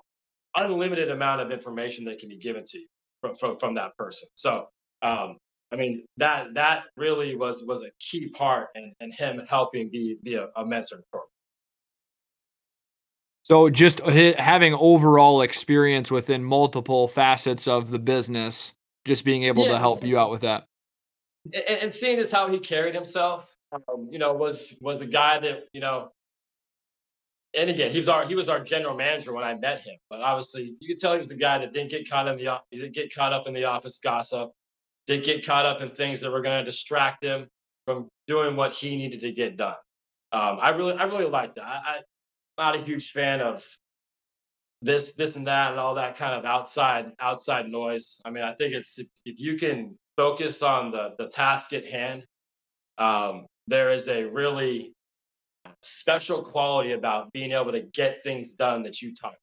unlimited amount of information that can be given to you from, from, from that person. So, um, I mean, that, that really was, was a key part in, in him helping be, be a, a mentor for me. So just having overall experience within multiple facets of the business, just being able Yeah. to help you out with that. and, and seeing as how he carried himself, um, you know, was was a guy that you know. And again, he was our he was our general manager when I met him. But obviously, you could tell he was a guy that didn't get caught in the didn't get caught up in the office gossip, didn't get caught up in things that were going to distract him from doing what he needed to get done. Um, I really I really like that. I, not a huge fan of this this and that and all that kind of outside outside noise. I mean, I think it's if, if you can focus on the the task at hand, um, there is a really special quality about being able to get things done that you talk.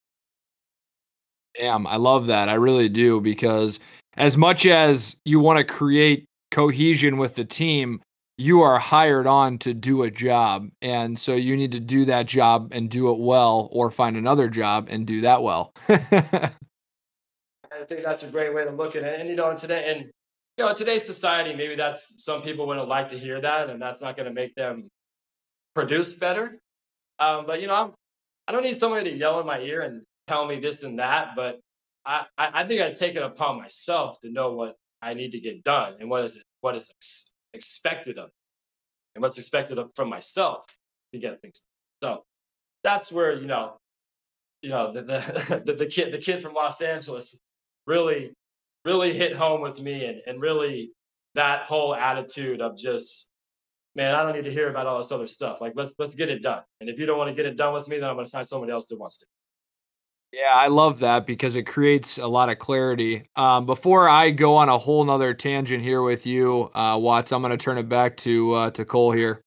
Damn, I love that. I really do because as much as you want to create cohesion with the team, you are hired on to do a job. And so you need to do that job and do it well or find another job and do that well. I think that's a great way to look at it. And you know, today and you know, in today's society, maybe that's some people wouldn't like to hear that, and that's not going to make them produce better. Um, but you know, I'm, I don't need somebody to yell in my ear and tell me this and that. But I, I, think I take it upon myself to know what I need to get done and what is it, what is expected of me, and what's expected of, from myself to get things. Done. So that's where you know, you know, the the, the the kid the kid from Los Angeles really really hit home with me and, and really that whole attitude of just man i don't need to hear about all this other stuff like let's let's get it done and if you don't want to get it done with me then i'm going to find somebody else that wants to Yeah, I love that because it creates a lot of clarity. Um, before I go on a whole nother tangent here with you, uh, Watts, I'm going to turn it back to uh, to Cole here.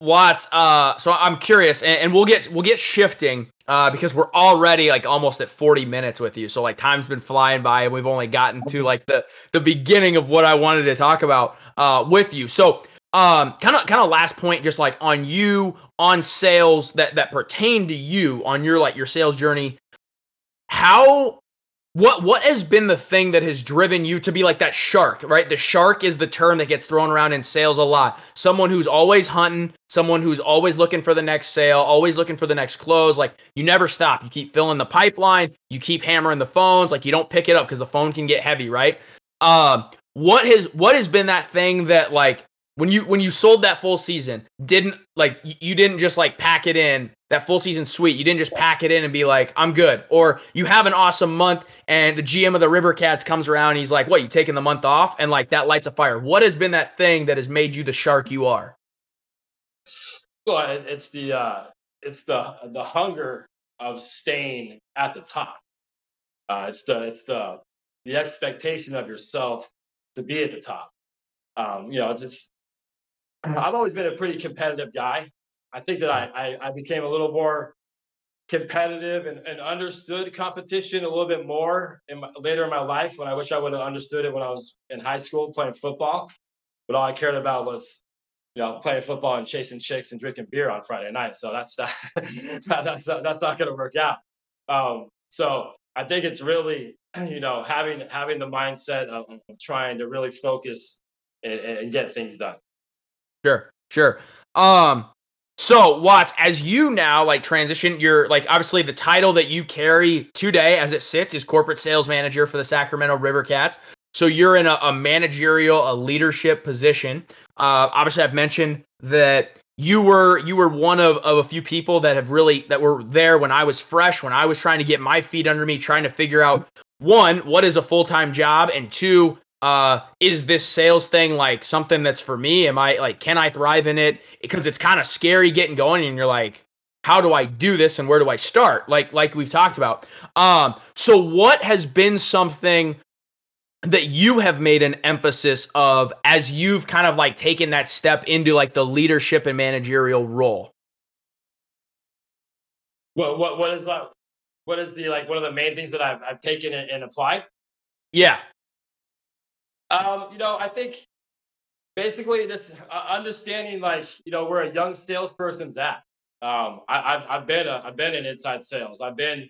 Watts, uh, so I'm curious, and, and we'll get we'll get shifting uh, because we're already like almost at 40 minutes with you. So like time's been flying by, and we've only gotten to like the the beginning of what I wanted to talk about uh, with you. So um, kind of kind of last point, just like on you on sales that that pertain to you on your like your sales journey. How what what has been the thing that has driven you to be like that shark, right? The shark is the term that gets thrown around in sales a lot. Someone who's always hunting, someone who's always looking for the next sale, always looking for the next close. Like you never stop. You keep filling the pipeline, you keep hammering the phones, like you don't pick it up because the phone can get heavy, right? Um, what has what has been that thing that like when you when you sold that full season didn't like you didn't just like pack it in that full season suite you didn't just pack it in and be like i'm good. Or you have an awesome month and the gm of the river cats comes around and he's like what you taking the month off? And like that lights a fire. What has been that thing that has made you the shark you are? Well it's the uh it's the the hunger of staying at the top. Uh it's the it's the the expectation of yourself to be at the top. Um you know it's just I've always been a pretty competitive guy. I think that I, I, I became a little more competitive and, and understood competition a little bit more in my, later in my life when I wish I would have understood it when I was in high school playing football. But all I cared about was, you know, playing football and chasing chicks and drinking beer on Friday night. So that's not, that's not, that's not going to work out. Um, so I think it's really, you know, having having the mindset of, of trying to really focus and, and get things done. Sure, sure. Um, so Watts, as you now like transition, you're like obviously the title that you carry today as it sits is corporate sales manager for the Sacramento River Cats. So you're in a, a managerial, a leadership position. Uh, obviously, I've mentioned that you were you were one of, of a few people that have really that were there when I was fresh, when I was trying to get my feet under me, trying to figure out one, what is a full time job, and two, uh is this sales thing like something that's for me? Am i like can i thrive in it? Because it's kind of scary getting going and you're like how do i do this and where do i start? Like like we've talked about. Um so what has been something that you have made an emphasis of as you've kind of like taken that step into like the leadership and managerial role? What what what is that? What is the like one of the main things that I've I've taken and, and applied? yeah Um, you know, I think basically this uh, understanding like you know where a young salesperson's at. Um, I, I've I've been a, I've been in inside sales. I've been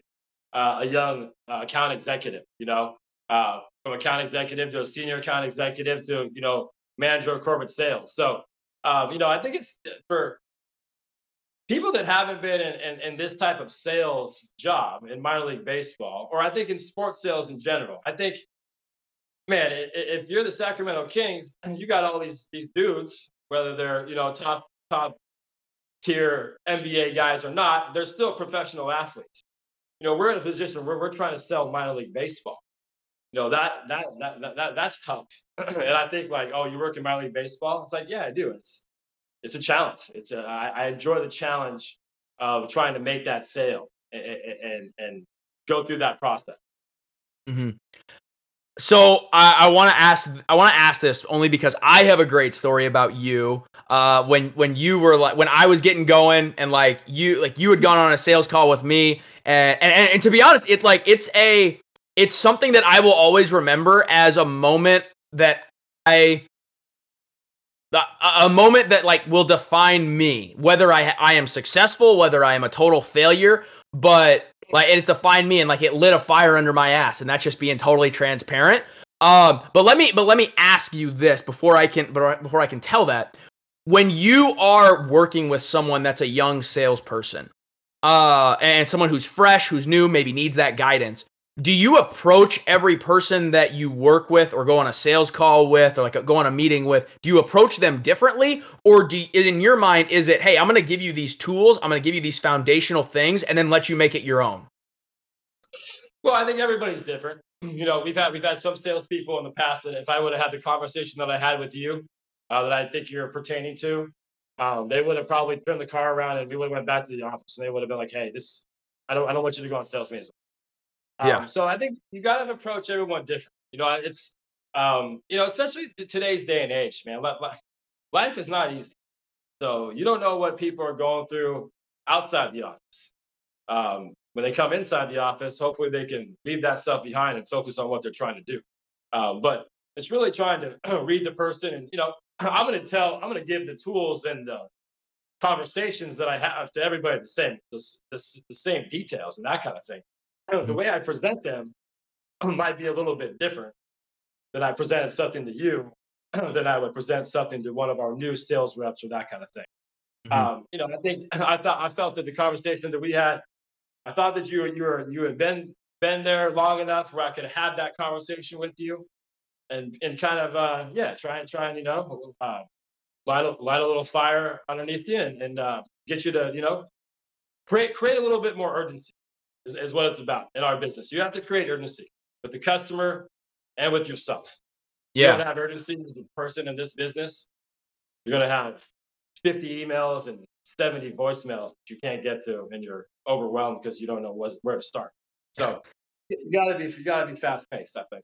uh, a young uh, account executive. You know, uh, from account executive to a senior account executive to you know manager of corporate sales. So um, you know, I think it's for people that haven't been in, in, in, this type of sales job in minor league baseball, or I think in sports sales in general, I think, man, if you're the Sacramento Kings, you got all these these dudes, whether they're you know top top tier NBA guys or not, they're still professional athletes. You know, we're in a position where we're trying to sell minor league baseball. You know that that that, that that's tough. and I think like, oh, you work in minor league baseball? It's like, yeah, I do. It's it's a challenge. It's a, I, I enjoy the challenge of trying to make that sale and and, and go through that process. Mm-hmm. So I, I want to ask I want to ask this only because I have a great story about you. Uh, when when you were like when I was getting going and like you like you had gone on a sales call with me and and, and to be honest, it's like it's a it's something that I will always remember as a moment that I a moment that like will define me whether i i am successful whether i am a total failure but like it defined me and like it lit a fire under my ass and that's just being totally transparent. Um but let me but let me ask you this before i can before i can tell that. When you are working with someone that's a young salesperson uh and someone who's fresh who's new maybe needs that guidance do you approach every person that you work with or go on a sales call with or like go on a meeting with? Do you approach them differently? Or do you, in your mind is it hey i'm going to give you these tools i'm going to give you these foundational things and then let you make it your own well i think everybody's different. You know we've had we've had some salespeople in the past that if i would have had the conversation that i had with you uh, that i think you're pertaining to um, they would have probably turned the car around and we would have went back to the office and they would have been like hey this i don't i don't want you to go on sales meetings yeah. Um, so I think you got to approach everyone different. You know, it's um, you know, especially today's day and age, man. Life is not easy. So you don't know what people are going through outside the office. Um, when they come inside the office, hopefully they can leave that stuff behind and focus on what they're trying to do. Um, but it's really trying to read the person, and you know, I'm going to tell, I'm going to give the tools and the conversations that I have to everybody the same, the, the, the same details and that kind of thing the mm-hmm. way I present them might be a little bit different than I presented something to you than I would present something to one of our new sales reps or that kind of thing. Mm-hmm. Um, you know, I think I thought I felt that the conversation that we had, I thought that you you were you had been been there long enough where I could have that conversation with you, and and kind of uh, yeah, try and try and you know uh, light a, light a little fire underneath you and, and uh, get you to you know create create a little bit more urgency is, is what it's about in our business. You have to create urgency with the customer and with yourself. Yeah. You're gonna have urgency as a person in this business. You're gonna have 50 emails and 70 voicemails that you can't get to, and you're overwhelmed because you don't know what, where to start. So you gotta be you gotta be fast paced. I think.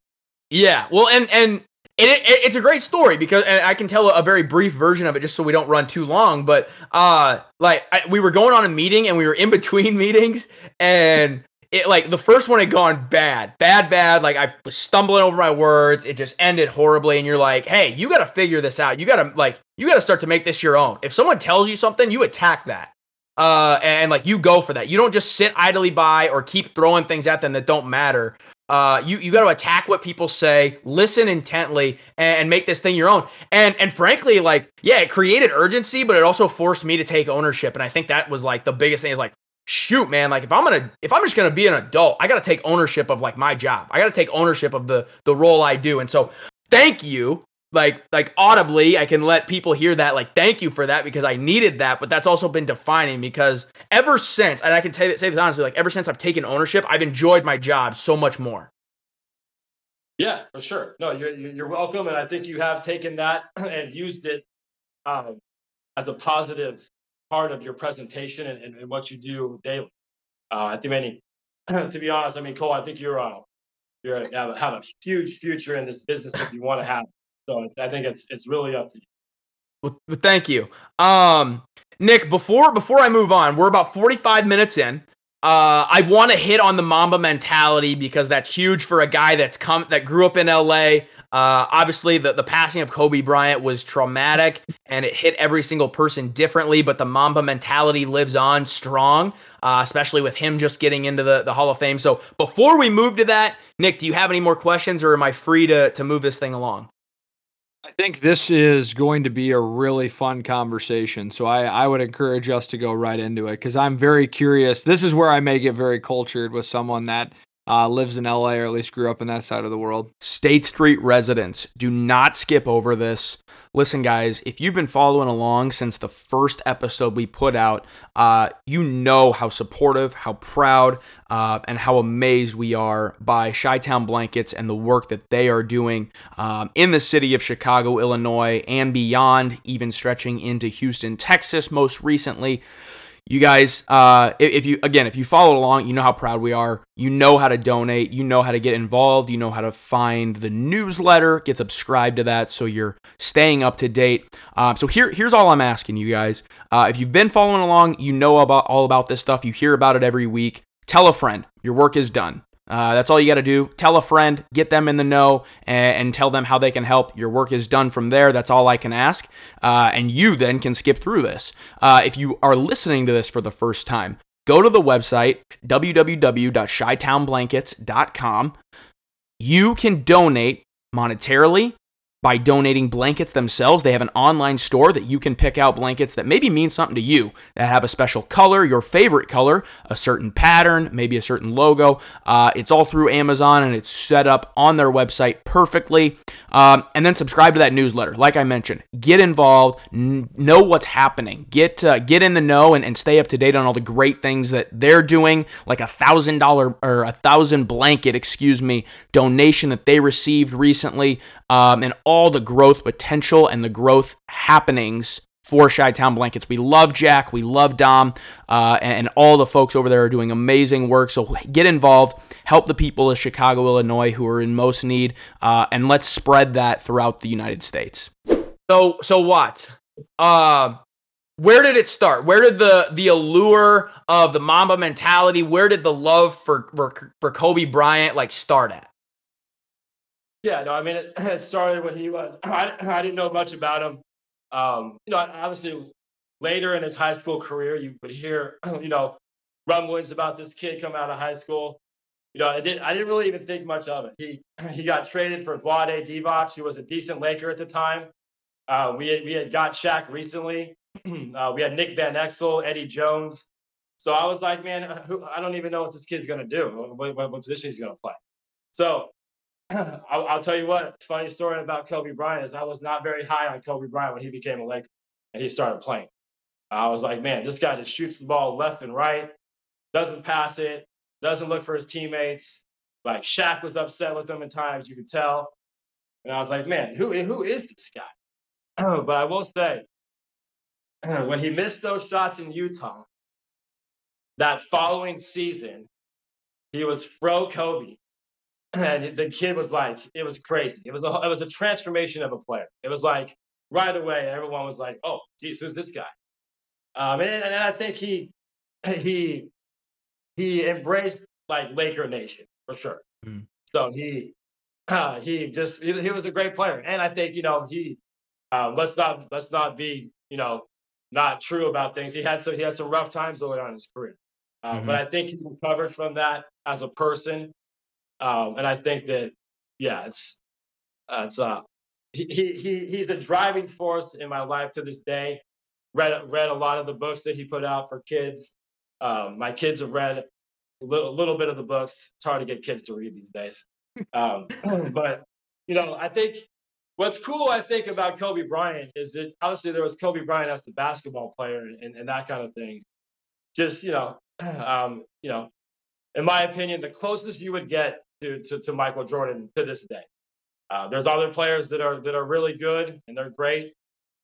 Yeah. Well, and and it, it, it's a great story because and I can tell a very brief version of it just so we don't run too long. But uh, like I, we were going on a meeting and we were in between meetings and it like the first one had gone bad, bad, bad. Like I was stumbling over my words. It just ended horribly. And you're like, hey, you got to figure this out. You got to like you got to start to make this your own. If someone tells you something, you attack that. Uh, and, and like you go for that. You don't just sit idly by or keep throwing things at them that don't matter. Uh, you you got to attack what people say, listen intently, and, and, make this thing your own. And and frankly, like yeah, it created urgency, but it also forced me to take ownership. And I think that was like the biggest thing is like shoot, man, like if I'm gonna if I'm just gonna be an adult, I gotta take ownership of like my job. I gotta take ownership of the the role I do. And so thank you like like audibly i can let people hear that like thank you for that because i needed that but that's also been defining because ever since and i can tell, say this honestly like ever since i've taken ownership i've enjoyed my job so much more. Yeah for sure. No you're, you're welcome and i think you have taken that and used it um, as a positive part of your presentation and, and, and what you do daily. Uh, i think any to be honest i mean cole i think you're uh, you're have a, have a huge future in this business if you want to have so I think it's it's really up to you. Well, thank you, um, Nick. Before before I move on, we're about forty five minutes in. Uh, I want to hit on the Mamba mentality because that's huge for a guy that's come that grew up in LA. Uh, obviously, the, the passing of Kobe Bryant was traumatic and it hit every single person differently, but the Mamba mentality lives on strong, uh, especially with him just getting into the, the Hall of Fame. So before we move to that, Nick, do you have any more questions or am I free to, to move this thing along? I think this is going to be a really fun conversation. So I, I would encourage us to go right into it because I'm very curious. This is where I may get very cultured with someone that uh, lives in LA or at least grew up in that side of the world. State Street residents, do not skip over this. Listen, guys, if you've been following along since the first episode we put out, uh, you know how supportive, how proud, uh, and how amazed we are by Chi Town Blankets and the work that they are doing um, in the city of Chicago, Illinois, and beyond, even stretching into Houston, Texas, most recently you guys uh, if you again if you followed along you know how proud we are. You know how to donate. You know how to get involved. You know how to find the newsletter. Get subscribed to that so you're staying up to date. Um, so here here's all i'm asking you guys. Uh, if you've been following along you know about all about this stuff. You hear about it every week. Tell a friend. Your work is done uh, that's all you got to do. Tell a friend, get them in the know, and, and, tell them how they can help. Your work is done from there. That's all I can ask. Uh, and you then can skip through this. Uh, if you are listening to this for the first time, go to the website www.chitownblankets.com. You can donate monetarily by donating blankets themselves. They have an online store that you can pick out blankets that maybe mean something to you, that have a special color, your favorite color, a certain pattern, maybe a certain logo. Uh, it's all through Amazon and it's set up on their website perfectly. Um, and then subscribe to that newsletter. Like I mentioned, get involved, n- know what's happening, get uh, get in the know, and, and stay up to date on all the great things that they're doing, like a thousand dollar or a thousand blanket, excuse me, donation that they received recently, um, and all the growth potential and the growth happenings for Chi Town Blankets. We love Jack, we love Dom, uh, and, all the folks over there are doing amazing work. So get involved, help the people of Chicago, Illinois, who are in most need, uh, and let's spread that throughout the United States. So, so what? Uh, where did it start? Where did the the allure of the Mamba mentality? Where did the love for for, for Kobe Bryant like start at? Yeah, no, I mean, it, it started when he was, I, I didn't know much about him. Um, you know, obviously later in his high school career, you would hear, you know, rumblings about this kid coming out of high school. You know, I didn't, I didn't really even think much of it. He, he got traded for Vlade Divac, who was a decent Laker at the time. Uh, we, had, we had got Shaq recently. uh, we had Nick Van Exel, Eddie Jones. So I was like, man, I don't even know what this kid's going to do, what, what, what position he's going to play. So I'll, I'll, tell you what. Funny story about Kobe Bryant is I was not very high on Kobe Bryant when he became a Laker and he started playing. I was like, man, this guy just shoots the ball left and right, doesn't pass it, doesn't look for his teammates. Like Shaq was upset with him at times, you could tell. And I was like, man, who who is this guy? but I will say, when he missed those shots in Utah, that following season, he was pro Kobe and the kid was like, it was crazy. It was a, it was a transformation of a player. It was like right away, everyone was like, oh, geez, who's this guy? Um, and, and I think he he he embraced like Laker Nation for sure. Mm. So he uh, he just he, he, was a great player, and I think you know he uh, let's not let's not be you know not true about things. He had some he had some rough times early on in his career, uh, mm-hmm. but I think he recovered from that as a person um, and I think that, yeah, it's, uh, it's, uh, he, he, he's a driving force in my life to this day. Read, read a lot of the books that he put out for kids. Um, my kids have read a little, a little bit of the books. It's hard to get kids to read these days. Um, but, you know, I think what's cool, I think, about Kobe Bryant is that obviously there was Kobe Bryant as the basketball player and, and that kind of thing. Just, you know, um, you know, in my opinion, the closest you would get to, to, to Michael Jordan to this day. Uh, there's other players that are that are really good and they're great,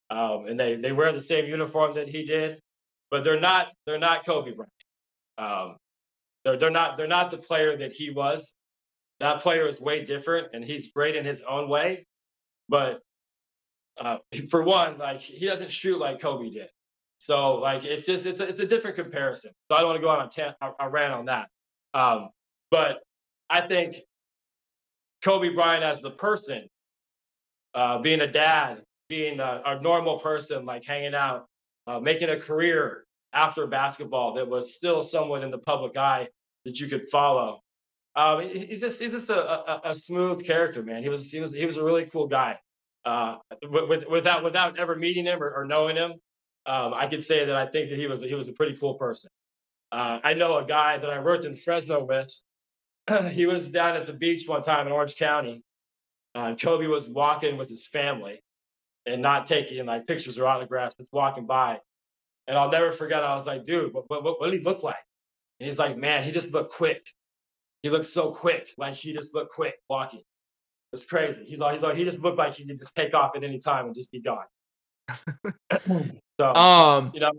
um, and they they wear the same uniform that he did, but they're not they're not Kobe Bryant. Um, they're they're not they're not the player that he was. That player is way different, and he's great in his own way. But uh, for one, like he doesn't shoot like Kobe did. So like it's just it's a, it's a different comparison. So I don't want to go on a, a, a rant on that. Um, but I think Kobe Bryant as the person, uh, being a dad, being a, a, normal person, like hanging out, uh, making a career after basketball that was still somewhat in the public eye that you could follow. Um, he's just he's just a, a, a, smooth character, man. He was he was he was a really cool guy. uh, with, without without ever meeting him or, or knowing him, um, I could say that I think that he was he was a pretty cool person. Uh, I know a guy that I worked in Fresno with. he was down at the beach one time in Orange County. Uh, Kobe was walking with his family and not taking like pictures or autographs, just walking by. And I'll never forget. I was like, dude, what, what, what did he look like? And he's like, man, he just looked quick. He looked so quick, like he just looked quick walking. It's crazy. He's like, he's like, he just looked like he could just take off at any time and just be gone. so, Um, you know,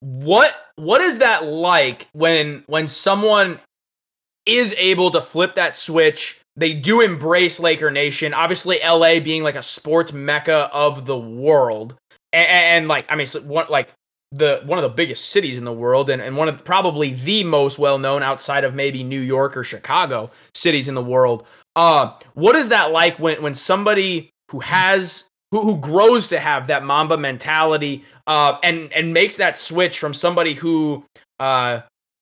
what what is that like when when someone is able to flip that switch? They do embrace Laker Nation. Obviously, LA being like a sports mecca of the world, and, and like I mean, so one like the one of the biggest cities in the world, and, and one of probably the most well known outside of maybe New York or Chicago cities in the world. Uh, what is that like when when somebody who has who, who grows to have that Mamba mentality uh, and and makes that switch from somebody who uh,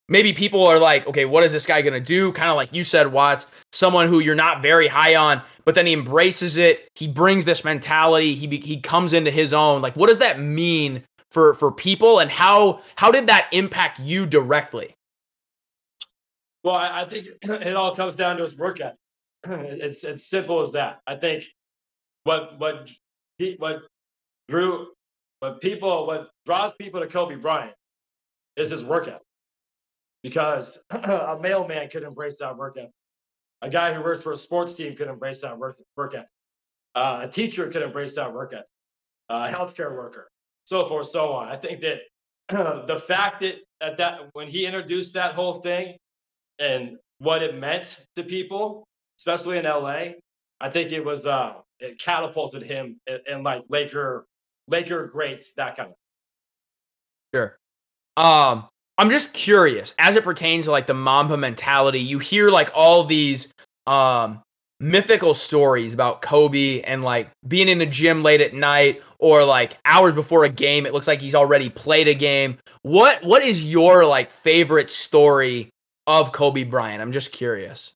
maybe people are like, okay, what is this guy gonna do? Kind of like you said, Watts, someone who you're not very high on, but then he embraces it. He brings this mentality. He he comes into his own. Like, what does that mean for for people, and how how did that impact you directly? Well, I, think it all comes down to his work ethic. It's it's simple as that. I think what what what drew what people what draws people to Kobe Bryant is his work ethic. Because a mailman could embrace that work ethic. A guy who works for a sports team could embrace that work, work ethic. Uh, a teacher could embrace that work ethic. Uh, a healthcare worker, so forth, so on. I think that the fact that at that when he introduced that whole thing and what it meant to people, especially in LA, I think it was uh it catapulted him in, in like Laker Laker greats that kind of. Sure. Um, I'm just curious as it pertains to like the Mamba mentality. You hear like all these um mythical stories about Kobe and like being in the gym late at night or like hours before a game. It looks like he's already played a game. What what is your like favorite story of Kobe Bryant? I'm just curious.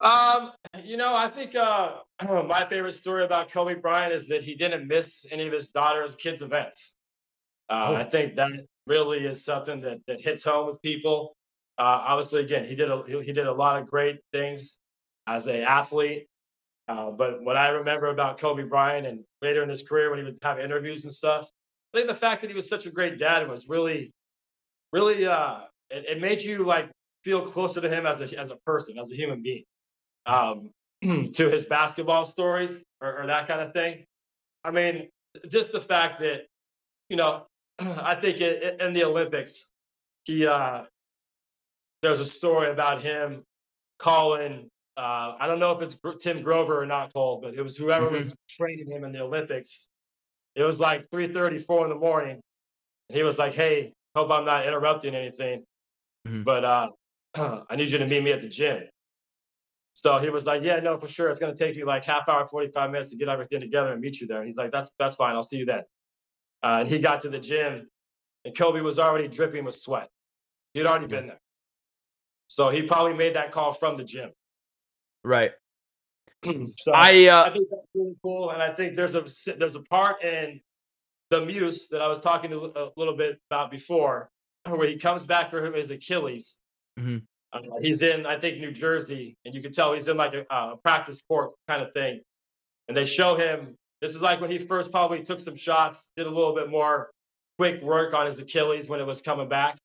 Um, you know, I think uh, my favorite story about Kobe Bryant is that he didn't miss any of his daughter's kids' events. Uh, Oh. I think that really is something that that hits home with people. Uh, obviously, again, he did a he did a lot of great things as a athlete. Uh, but what I remember about Kobe Bryant and later in his career when he would have interviews and stuff, I think the fact that he was such a great dad was really, really uh, it, it made you like feel closer to him as a as a person, as a human being um, to his basketball stories or, or that kind of thing. I mean, just the fact that, you know, I think it, in the Olympics, he uh, there's a story about him calling. Uh, I don't know if it's Tim Grover or not, Cole, but it was whoever was training him in the Olympics. It was like 3:30, 4 in the morning. And he was like, "Hey, hope I'm not interrupting anything, Mhm. but uh, I need you to meet me at the gym." So he was like, "Yeah, no, for sure. It's gonna take me like half hour, forty five minutes to get everything together and meet you there." And he's like, "That's that's fine. I'll see you then." Uh, and he got to the gym, and Kobe was already dripping with sweat. He'd already been there, so he probably made that call from the gym. Right. so I uh I think that's really cool, and I think there's a there's a part in the Muse that I was talking to a little bit about before, where he comes back for his Achilles. Mhm. Uh, he's in, I think, New Jersey, and you can tell he's in like a, a practice court kind of thing. And they show him. This is like when he first probably took some shots, did a little bit more quick work on his Achilles when it was coming back,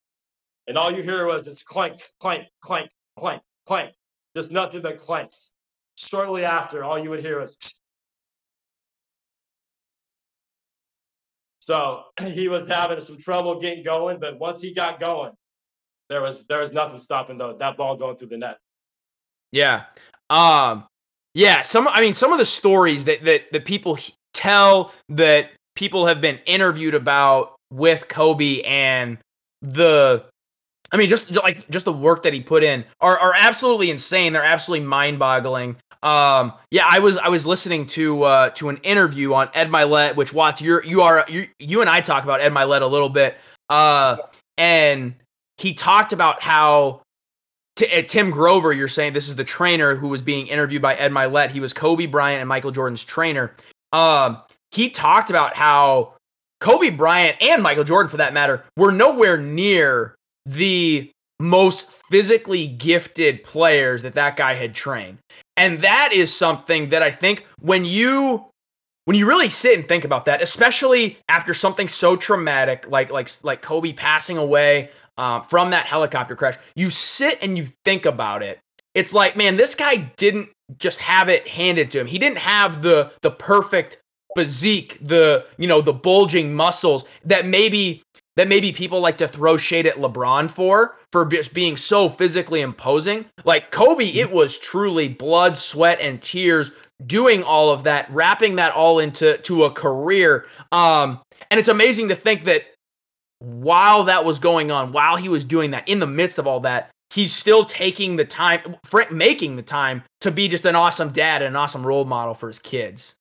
and all you hear was this clank, clank, clank, clank, clank, just nothing but clanks. Shortly after, all you would hear was. So he was having some trouble getting going, but once he got going, there was there was nothing stopping though that ball going through the net. Yeah. Um yeah, some I mean some of the stories that that the people tell that people have been interviewed about with Kobe and the I mean just, like just the work that he put in are are absolutely insane. They're absolutely mind-boggling. Um yeah, I was I was listening to uh to an interview on Ed Mylett, which Watts you're you are you you and I talk about Ed Mylett a little bit. Uh and he talked about how T- uh, Tim Grover, you're saying this is the trainer who was being interviewed by Ed Mylett. He was Kobe Bryant and Michael Jordan's trainer. Um, he talked about how Kobe Bryant and Michael Jordan, for that matter, were nowhere near the most physically gifted players that that guy had trained. And that is something that I think when you when you really sit and think about that, especially after something so traumatic like like like Kobe passing away um, from that helicopter crash, you sit and you think about it. It's like, man, this guy didn't just have it handed to him. He didn't have the the perfect physique, the you know the bulging muscles that maybe that maybe people like to throw shade at LeBron for for just being so physically imposing. Like Kobe, it was truly blood, sweat, and tears doing all of that, wrapping that all into to a career. Um, and it's amazing to think that while that was going on, while he was doing that, in the midst of all that, he's still taking the time, making the time to be just an awesome dad and an awesome role model for his kids.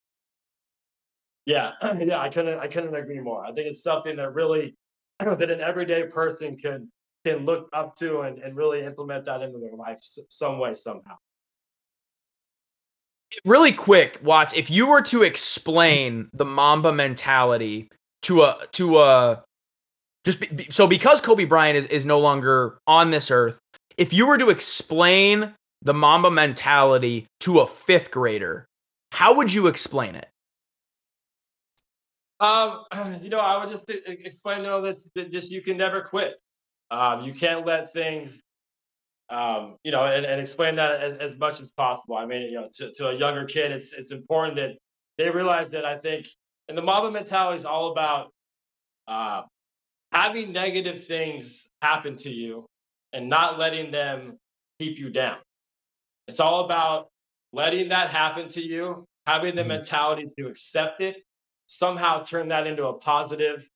Yeah, yeah, I couldn't, I couldn't agree more. I think it's something that really I don't that an everyday person can can look up to and, and really implement that into their life some way somehow really quick watts if you were to explain the mamba mentality to a to a just be, so because kobe bryant is, is no longer on this earth if you were to explain the mamba mentality to a fifth grader how would you explain it um, you know, I would just explain to them that, that just you can never quit. Um, you can't let things, um, you know, and, and explain that as, as much as possible. I mean, you know, to, to a younger kid, it's it's important that they realize that I think, and the Mamba mentality is all about uh, having negative things happen to you and not letting them keep you down. It's all about letting that happen to you, having the mm-hmm. mentality to accept it somehow turn that into a positive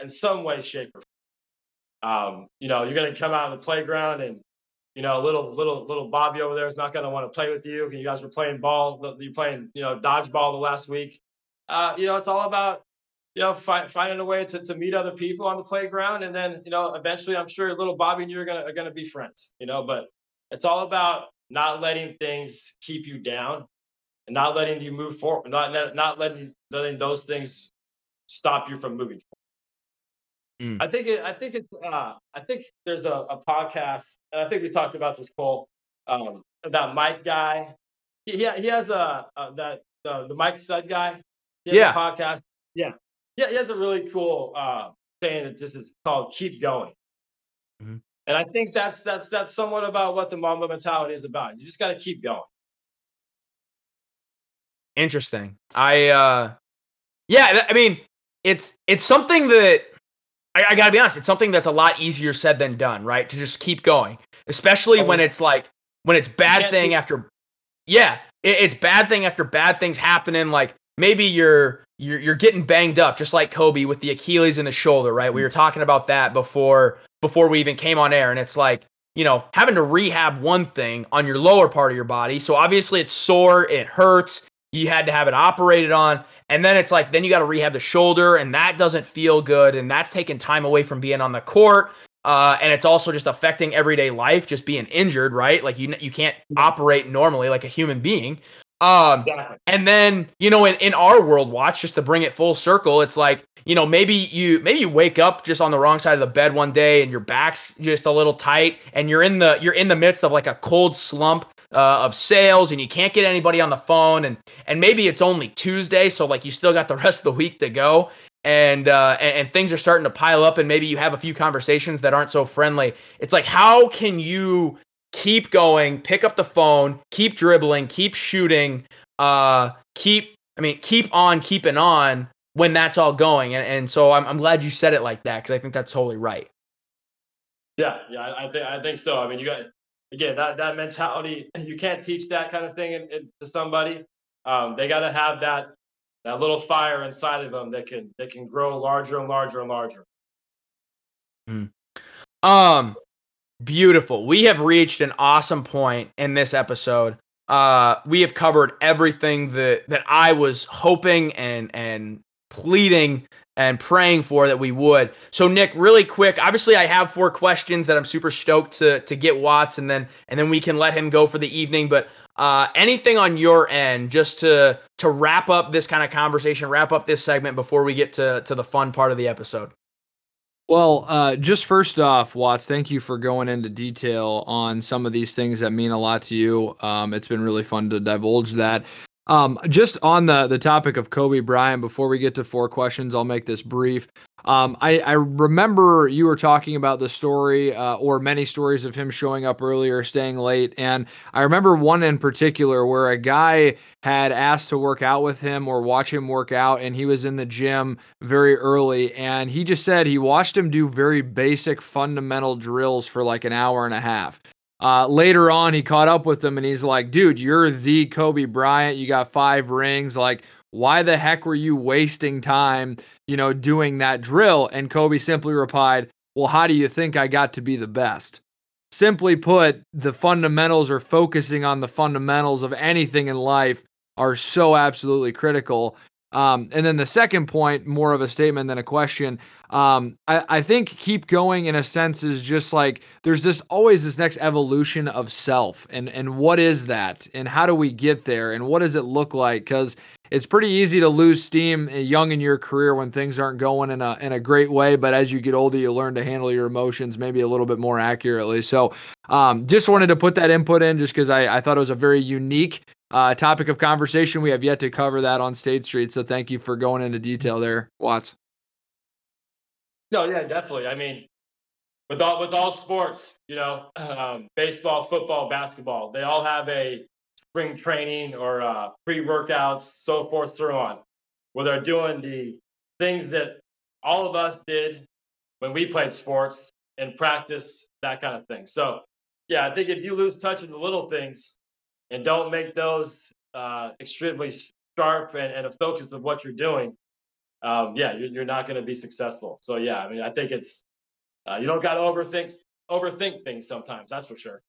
in some way, shape, or form. Um, you know, you're going to come out on the playground and, you know, little, little, little Bobby over there is not going to want to play with you. And you guys were playing ball, you're playing, you know, dodgeball the last week. Uh, you know, it's all about, you know, fi- finding a way to, to meet other people on the playground. And then, you know, eventually I'm sure little Bobby and you are going to, are going to be friends, you know, but it's all about not letting things keep you down and not letting you move forward, not not letting letting those things stop you from moving forward. Mm. I think it, I think it's uh, I think there's a, a podcast, and I think we talked about this Cole, um, that Mike guy. He he has a, a that the the Mike Stud guy. yeah. podcast. Yeah, yeah. He has a really cool uh, saying that this is called "Keep Going." Mm-hmm. And I think that's that's that's somewhat about what the Mamba mentality is about. You just got to keep going. Interesting. I uh yeah, I mean, it's it's something that I, I, gotta be honest, it's something that's a lot easier said than done, right? To just keep going. Especially when it's like when it's bad thing after yeah, it, it's bad thing after bad things happening, like maybe you're you're you're getting banged up just like Kobe with the Achilles in the shoulder, right? We were talking about that before before we even came on air, and it's like you know, having to rehab one thing on your lower part of your body. So obviously it's sore, it hurts, you had to have it operated on. And then it's like, then you got to rehab the shoulder, and that doesn't feel good. And that's taking time away from being on the court. Uh, and it's also just affecting everyday life, just being injured, right? Like you, you can't operate normally like a human being. Um, and then you know, in, in our world, Watts just to bring it full circle. It's like you know, maybe you maybe you wake up just on the wrong side of the bed one day, and your back's just a little tight, and you're in the you're in the midst of like a cold slump uh, of sales and you can't get anybody on the phone and and maybe it's only Tuesday so like you still got the rest of the week to go and, uh, and and things are starting to pile up and maybe you have a few conversations that aren't so friendly it's like how can you keep going pick up the phone keep dribbling keep shooting uh keep I mean keep on keeping on when that's all going and, and so I'm, I'm glad you said it like that because I think that's totally right yeah yeah I think I think so I mean you got again, that, that mentality, you can't teach that kind of thing in, in, to somebody. Um, they got to have that that little fire inside of them that can that can grow larger and larger and larger. Mm. Um, beautiful. We have reached an awesome point in this episode. Uh, we have covered everything that that I was hoping and and pleading and praying for that we would. So Nick, really quick, obviously I have four questions that I'm super stoked to to get Watts and then and then we can let him go for the evening, but uh, anything on your end just to to wrap up this kind of conversation, wrap up this segment before we get to to the fun part of the episode. Well, uh, just first off, Watts, thank you for going into detail on some of these things that mean a lot to you. Um, it's been really fun to divulge that. Um, just on the the topic of Kobe Bryant, before we get to four questions, I'll make this brief. Um, I, I remember you were talking about the story uh, or many stories of him showing up earlier, staying late. And I remember one in particular where a guy had asked to work out with him or watch him work out, and he was in the gym very early. And he just said he watched him do very basic fundamental drills for like an hour and a half. Uh, later on, he caught up with him and he's like, dude, you're the Kobe Bryant. You got five rings. Like, why the heck were you wasting time, you know, doing that drill? And Kobe simply replied, well, how do you think I got to be the best? Simply put, the fundamentals or focusing on the fundamentals of anything in life are so absolutely critical. Um, and then the second point, more of a statement than a question. Um, I, I think keep going in a sense is just like there's this always this next evolution of self, and and what is that, and how do we get there, and what does it look like? Because it's pretty easy to lose steam uh, young in your career when things aren't going in a in a great way. But as you get older, you learn to handle your emotions maybe a little bit more accurately. So, um, just wanted to put that input in just because I, I thought it was a very unique uh, topic of conversation. We have yet to cover that on State Street. So thank you for going into detail there, Watts. No, yeah, definitely. I mean, with all with all sports, you know, um, baseball, football, basketball, they all have a spring training or uh, pre-workouts, so forth, so on, where they're doing the things that all of us did when we played sports and practice that kind of thing. So, yeah, I think if you lose touch of the little things and don't make those uh, extremely sharp and, and a focus of what you're doing, um, yeah, you're, you're not going to be successful. So yeah, I mean, I think it's uh, you don't got to overthink overthink things sometimes. That's for sure.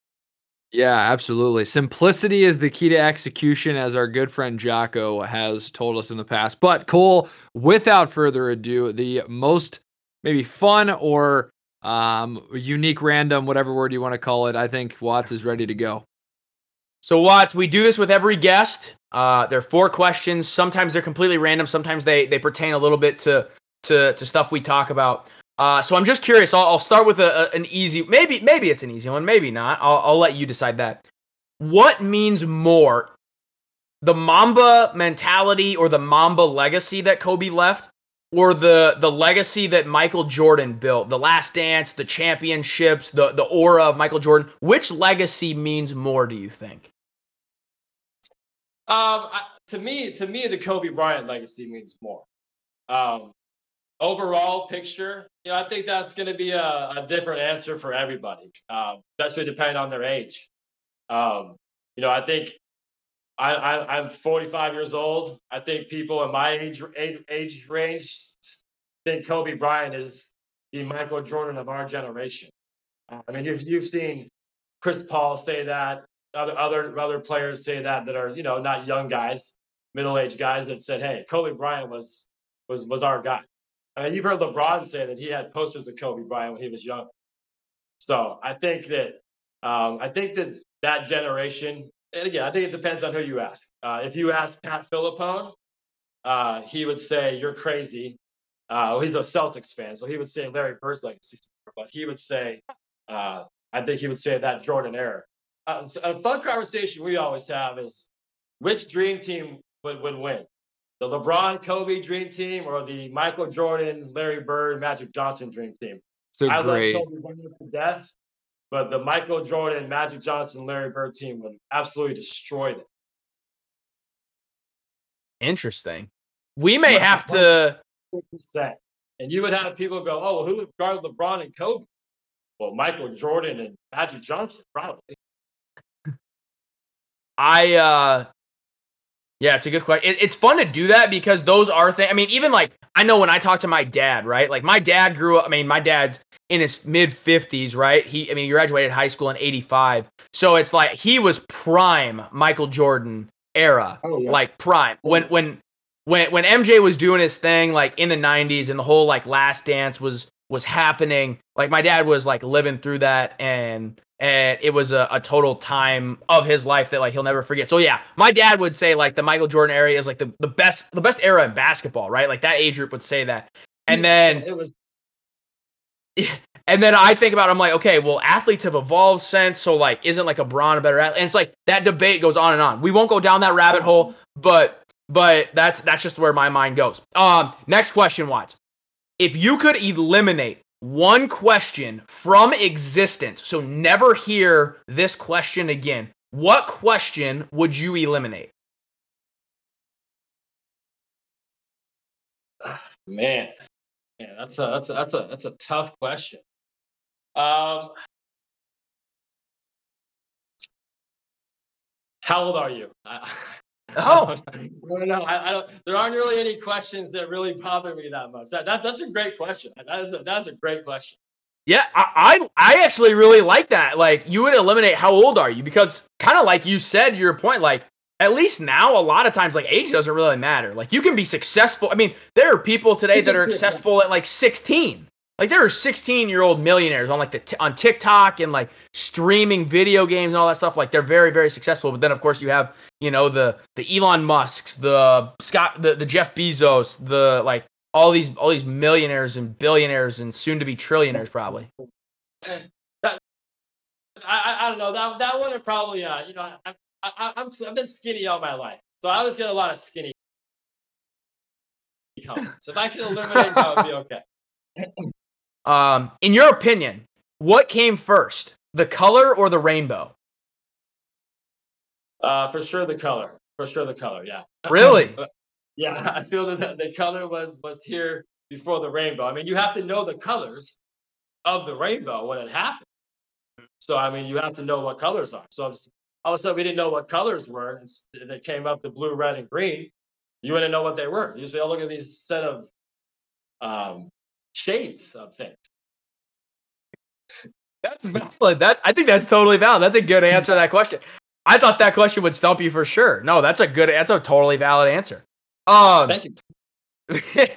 Yeah, absolutely. Simplicity is the key to execution, as our good friend Jocko has told us in the past. But Cole, without further ado, the most maybe fun or um, unique, random, whatever word you want to call it, I think Watts is ready to go. So Watts, we do this with every guest. Uh, there are four questions. Sometimes they're completely random. Sometimes they they pertain a little bit to to to stuff we talk about. Uh, so I'm just curious. I'll, I'll start with a, a, an easy, maybe maybe it's an easy one, maybe not. I'll, I'll let you decide that. What means more, the Mamba mentality or the Mamba legacy that Kobe left, or the the legacy that Michael Jordan built, the Last Dance, the championships, the the aura of Michael Jordan? Which legacy means more? Do you think? Um, I, to me, to me, the Kobe Bryant legacy means more. Um, overall picture, you know, I think that's going to be a, a, different answer for everybody, um, especially depending on their age. Um, you know, I think I, am 45 years old. I think people in my age, age age range think Kobe Bryant is the Michael Jordan of our generation. I mean, you've you've seen Chris Paul say that other other other players say that that are you know not young guys, middle aged guys that said, "Hey, Kobe Bryant was was was our guy." I mean, you've heard LeBron say that he had posters of Kobe Bryant when he was young. So I think that um, I think that that generation, and again, I think it depends on who you ask. Uh, if you ask Pat Filippone, uh, he would say you're crazy. Uh, well, he's a Celtics fan, so he would say Larry Bird's legacy, but he would say, uh, I think he would say that Jordan era uh, a fun conversation we always have is which dream team would, would win? The LeBron Kobe dream team or the Michael Jordan, Larry Bird, Magic Johnson dream team? So I great. love Kobe to death, but the Michael Jordan, Magic Johnson, Larry Bird team would absolutely destroy them. Interesting. We may have to. And you would have people go, oh, well, who would guard LeBron and Kobe? Well, Michael Jordan and Magic Johnson, probably. I uh yeah, it's a good question. It, it's fun to do that because those are things. I mean, even like I know when I talk to my dad, right? Like my dad grew up. I mean, my dad's in his mid fifties, right? He, I mean, he graduated high school in '85, so it's like he was prime Michael Jordan era, oh, yeah. like prime when when when when MJ was doing his thing like in the 90s and the whole like last dance was was happening, like my dad was like living through that and and it was a, a total time of his life that like he'll never forget. So yeah, my dad would say like the Michael Jordan era is like the, the best the best era in basketball, right? Like that age group would say that. And then it was and then I think about it, I'm like, okay, well, athletes have evolved since, so like, isn't like LeBron a better athlete? And it's like that debate goes on and on. We won't go down that rabbit hole, but but that's that's just where my mind goes. Um, next question, Watts. If you could eliminate one question from existence, so never hear this question again, what question would you eliminate? Man, yeah, that's a that's a that's a that's a tough question. Um, how old are you? Oh. I don't. I, I don't. There aren't really any questions that really bother me that much. That, that that's a great question. That is a, that's a great question. Yeah, I, I I actually really like that. Like you would eliminate how old are you because kind of like you said your point like at least now a lot of times like age doesn't really matter. Like you can be successful. I mean, there are people today that are successful at like 16. Like there are 16 year old millionaires on like the t- on TikTok and like streaming video games and all that stuff. Like they're very very successful. But then of course you have you know the the Elon Musk's, the Scott, the the Jeff Bezos, the like all these all these millionaires and billionaires and soon to be trillionaires probably. That, I, I don't know that that one would probably uh you know I, I I'm I've been skinny all my life, so I always get a lot of skinny comments. If I could eliminate, that would be okay. Um, in your opinion, what came first, the color or the rainbow? Uh, for sure the color. For sure the color. Yeah. Really? yeah, I feel that the, color was was here before the rainbow. I mean, you have to know the colors of the rainbow when it happened. So I mean, you have to know what colors are. So all of a sudden we didn't know what colors were, they came up the blue, red, and green. You wouldn't know what they were. You just say, "Oh, look at these set of um, shades of things." That's valid. That I think that's totally valid. That's a good answer to that question. I thought that question would stump you for sure. No, that's a good. That's a totally valid answer. Um, Thank you.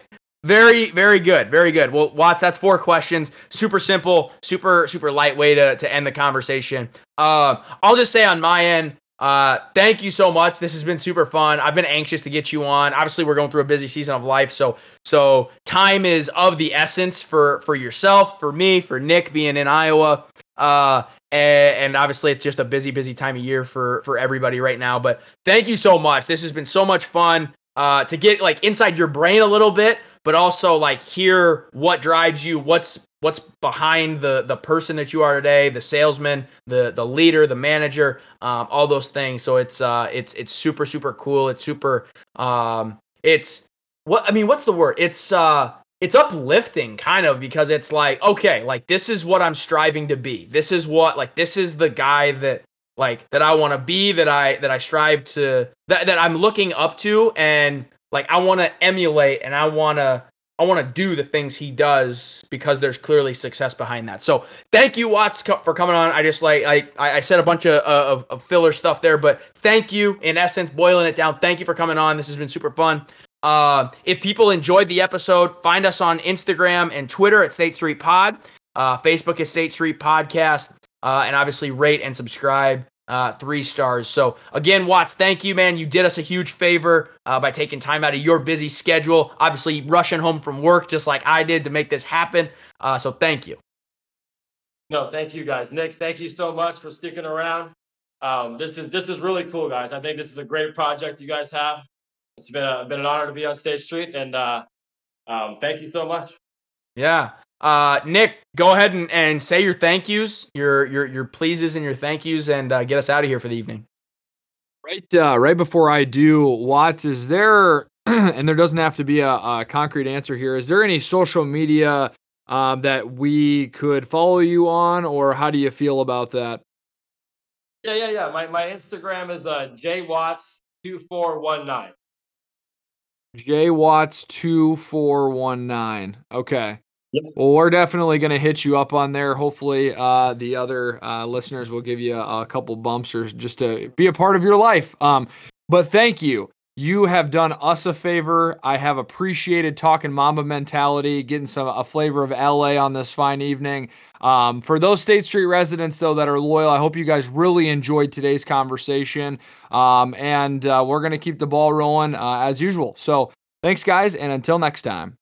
very, very good. Very good. Well, Watts, that's four questions. Super simple, super, super light way to, to end the conversation. Uh, I'll just say on my end, uh, thank you so much. This has been super fun. I've been anxious to get you on. Obviously, we're going through a busy season of life, so so time is of the essence for for yourself, for me, for Nick being in Iowa. Uh, and, and obviously, it's just a busy, busy time of year for for everybody right now. But thank you so much. This has been so much fun uh, to get like inside your brain a little bit, but also like hear what drives you, what's what's behind the the person that you are today, the salesman, the the leader, the manager, um, all those things. So it's uh it's it's super super cool. It's super um it's what I mean. What's the word? It's uh it's uplifting kind of because it's like okay like this is what i'm striving to be this is what like this is the guy that like that i want to be that i that i strive to that, that i'm looking up to and like i want to emulate and i want to i want to do the things he does because there's clearly success behind that so thank you watts for coming on i just like i i said a bunch of, of of filler stuff there but thank you in essence boiling it down thank you for coming on this has been super fun uh, if people enjoyed the episode, find us on Instagram and Twitter at State Street Pod. Uh, Facebook is State Street Podcast. Uh, and obviously rate and subscribe. Uh, three stars. So again, Watts, thank you, man. You did us a huge favor uh, by taking time out of your busy schedule. Obviously, rushing home from work just like I did to make this happen. Uh, so thank you. No, thank you guys. Nick, thank you so much for sticking around. Um, this is this is really cool, guys. I think this is a great project you guys have. It's been a, been an honor to be on State Street, and uh, um, thank you so much. Yeah. Uh, Nick, go ahead and, and say your thank yous, your your your pleases and your thank yous, and uh, get us out of here for the evening. Right, uh, right before I do, Watts, is there, and there doesn't have to be a, a concrete answer here. Is there any social media um, that we could follow you on, or how do you feel about that? Yeah, yeah, yeah. My my Instagram is uh, jwatts2419. J Watts two four one nine. Okay. Yep. Well, we're definitely going to hit you up on there. Hopefully, uh, the other uh, listeners will give you a, a couple bumps or just to be a part of your life. Um, but thank you. You have done us a favor. I have appreciated talking Mamba mentality, getting some a flavor of LA on this fine evening. Um, for those State Street residents though that are loyal, I hope you guys really enjoyed today's conversation. Um, and uh, we're gonna keep the ball rolling uh, as usual. So thanks, guys, and until next time.